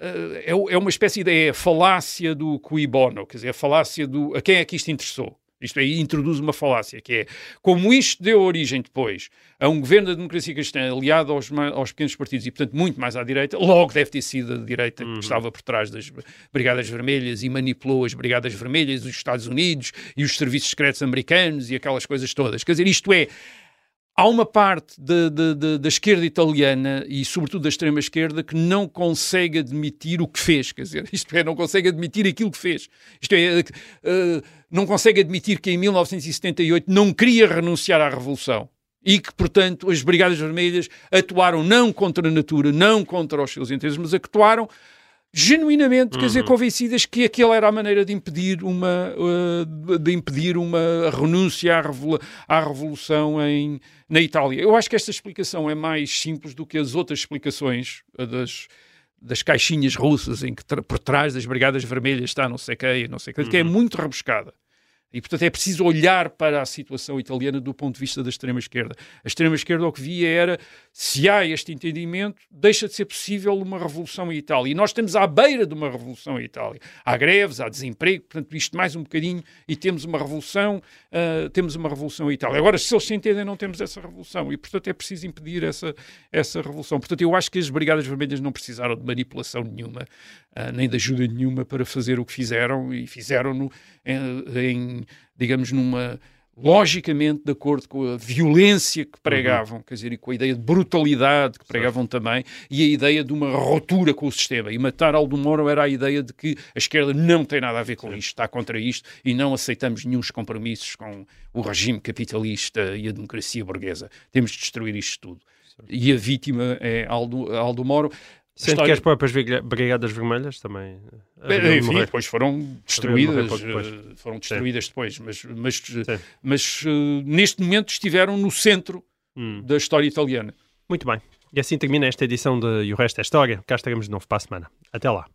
S7: eh, é, é uma espécie de é a falácia do cui bono, quer dizer, a falácia do a quem é que isto interessou. Isto aí introduz uma falácia, que é como isto deu origem depois a um governo da democracia cristã aliado aos, aos pequenos partidos e, portanto, muito mais à direita, logo deve ter sido a direita uhum. que estava por trás das Brigadas Vermelhas e manipulou as Brigadas Vermelhas, os Estados Unidos e os serviços secretos americanos e aquelas coisas todas. Quer dizer, isto é há uma parte de, de, de, da esquerda italiana e, sobretudo, da extrema-esquerda que não consegue admitir o que fez, quer dizer, *laughs* isto é, não consegue admitir aquilo que fez. Isto é, uh, não consegue admitir que em 1978 não queria renunciar à Revolução e que, portanto, as Brigadas Vermelhas atuaram não contra a natura, não contra os seus interesses, mas atuaram genuinamente, uhum. quer dizer, uhum. convencidas que aquela era a maneira de impedir uma, uh, de impedir uma renúncia à, revolu à revolução em, na Itália. Eu acho que esta explicação é mais simples do que as outras explicações das, das caixinhas russas em que por trás das Brigadas Vermelhas está não sei quem, não sei quem, uhum. que é uhum. muito rebuscada. E, portanto, é preciso olhar para a situação italiana do ponto de vista da extrema-esquerda. A extrema-esquerda o que via era, se há este entendimento, deixa de ser possível uma revolução em Itália. E nós estamos à beira de uma revolução em Itália. Há greves, há desemprego, portanto, isto mais um bocadinho e temos uma revolução, uh, temos uma revolução em Itália. Agora, se eles se entendem, não temos essa revolução. E, portanto, é preciso impedir essa, essa revolução. Portanto, eu acho que as Brigadas Vermelhas não precisaram de manipulação nenhuma, uh, nem de ajuda nenhuma para fazer o que fizeram, e fizeram-no em, em digamos, numa logicamente de acordo com a violência que pregavam, uhum. quer dizer, e com a ideia de brutalidade que pregavam certo. também, e a ideia de uma ruptura com o sistema. E matar Aldo Moro era a ideia de que a esquerda não tem nada a ver com isto, está contra isto, e não aceitamos nenhum compromissos com o regime capitalista e a democracia burguesa. Temos de destruir isto tudo. Certo. E a vítima é Aldo, Aldo Moro.
S6: Sendo história... que as próprias Brigadas Vermelhas também.
S7: Eh, enfim, depois foram destruídas, depois. Eh, foram destruídas Sim. depois, mas, mas, mas uh, neste momento estiveram no centro hum. da história italiana.
S6: Muito bem. E assim termina esta edição de E o Resto é História. Cá estaremos de novo para a semana. Até lá.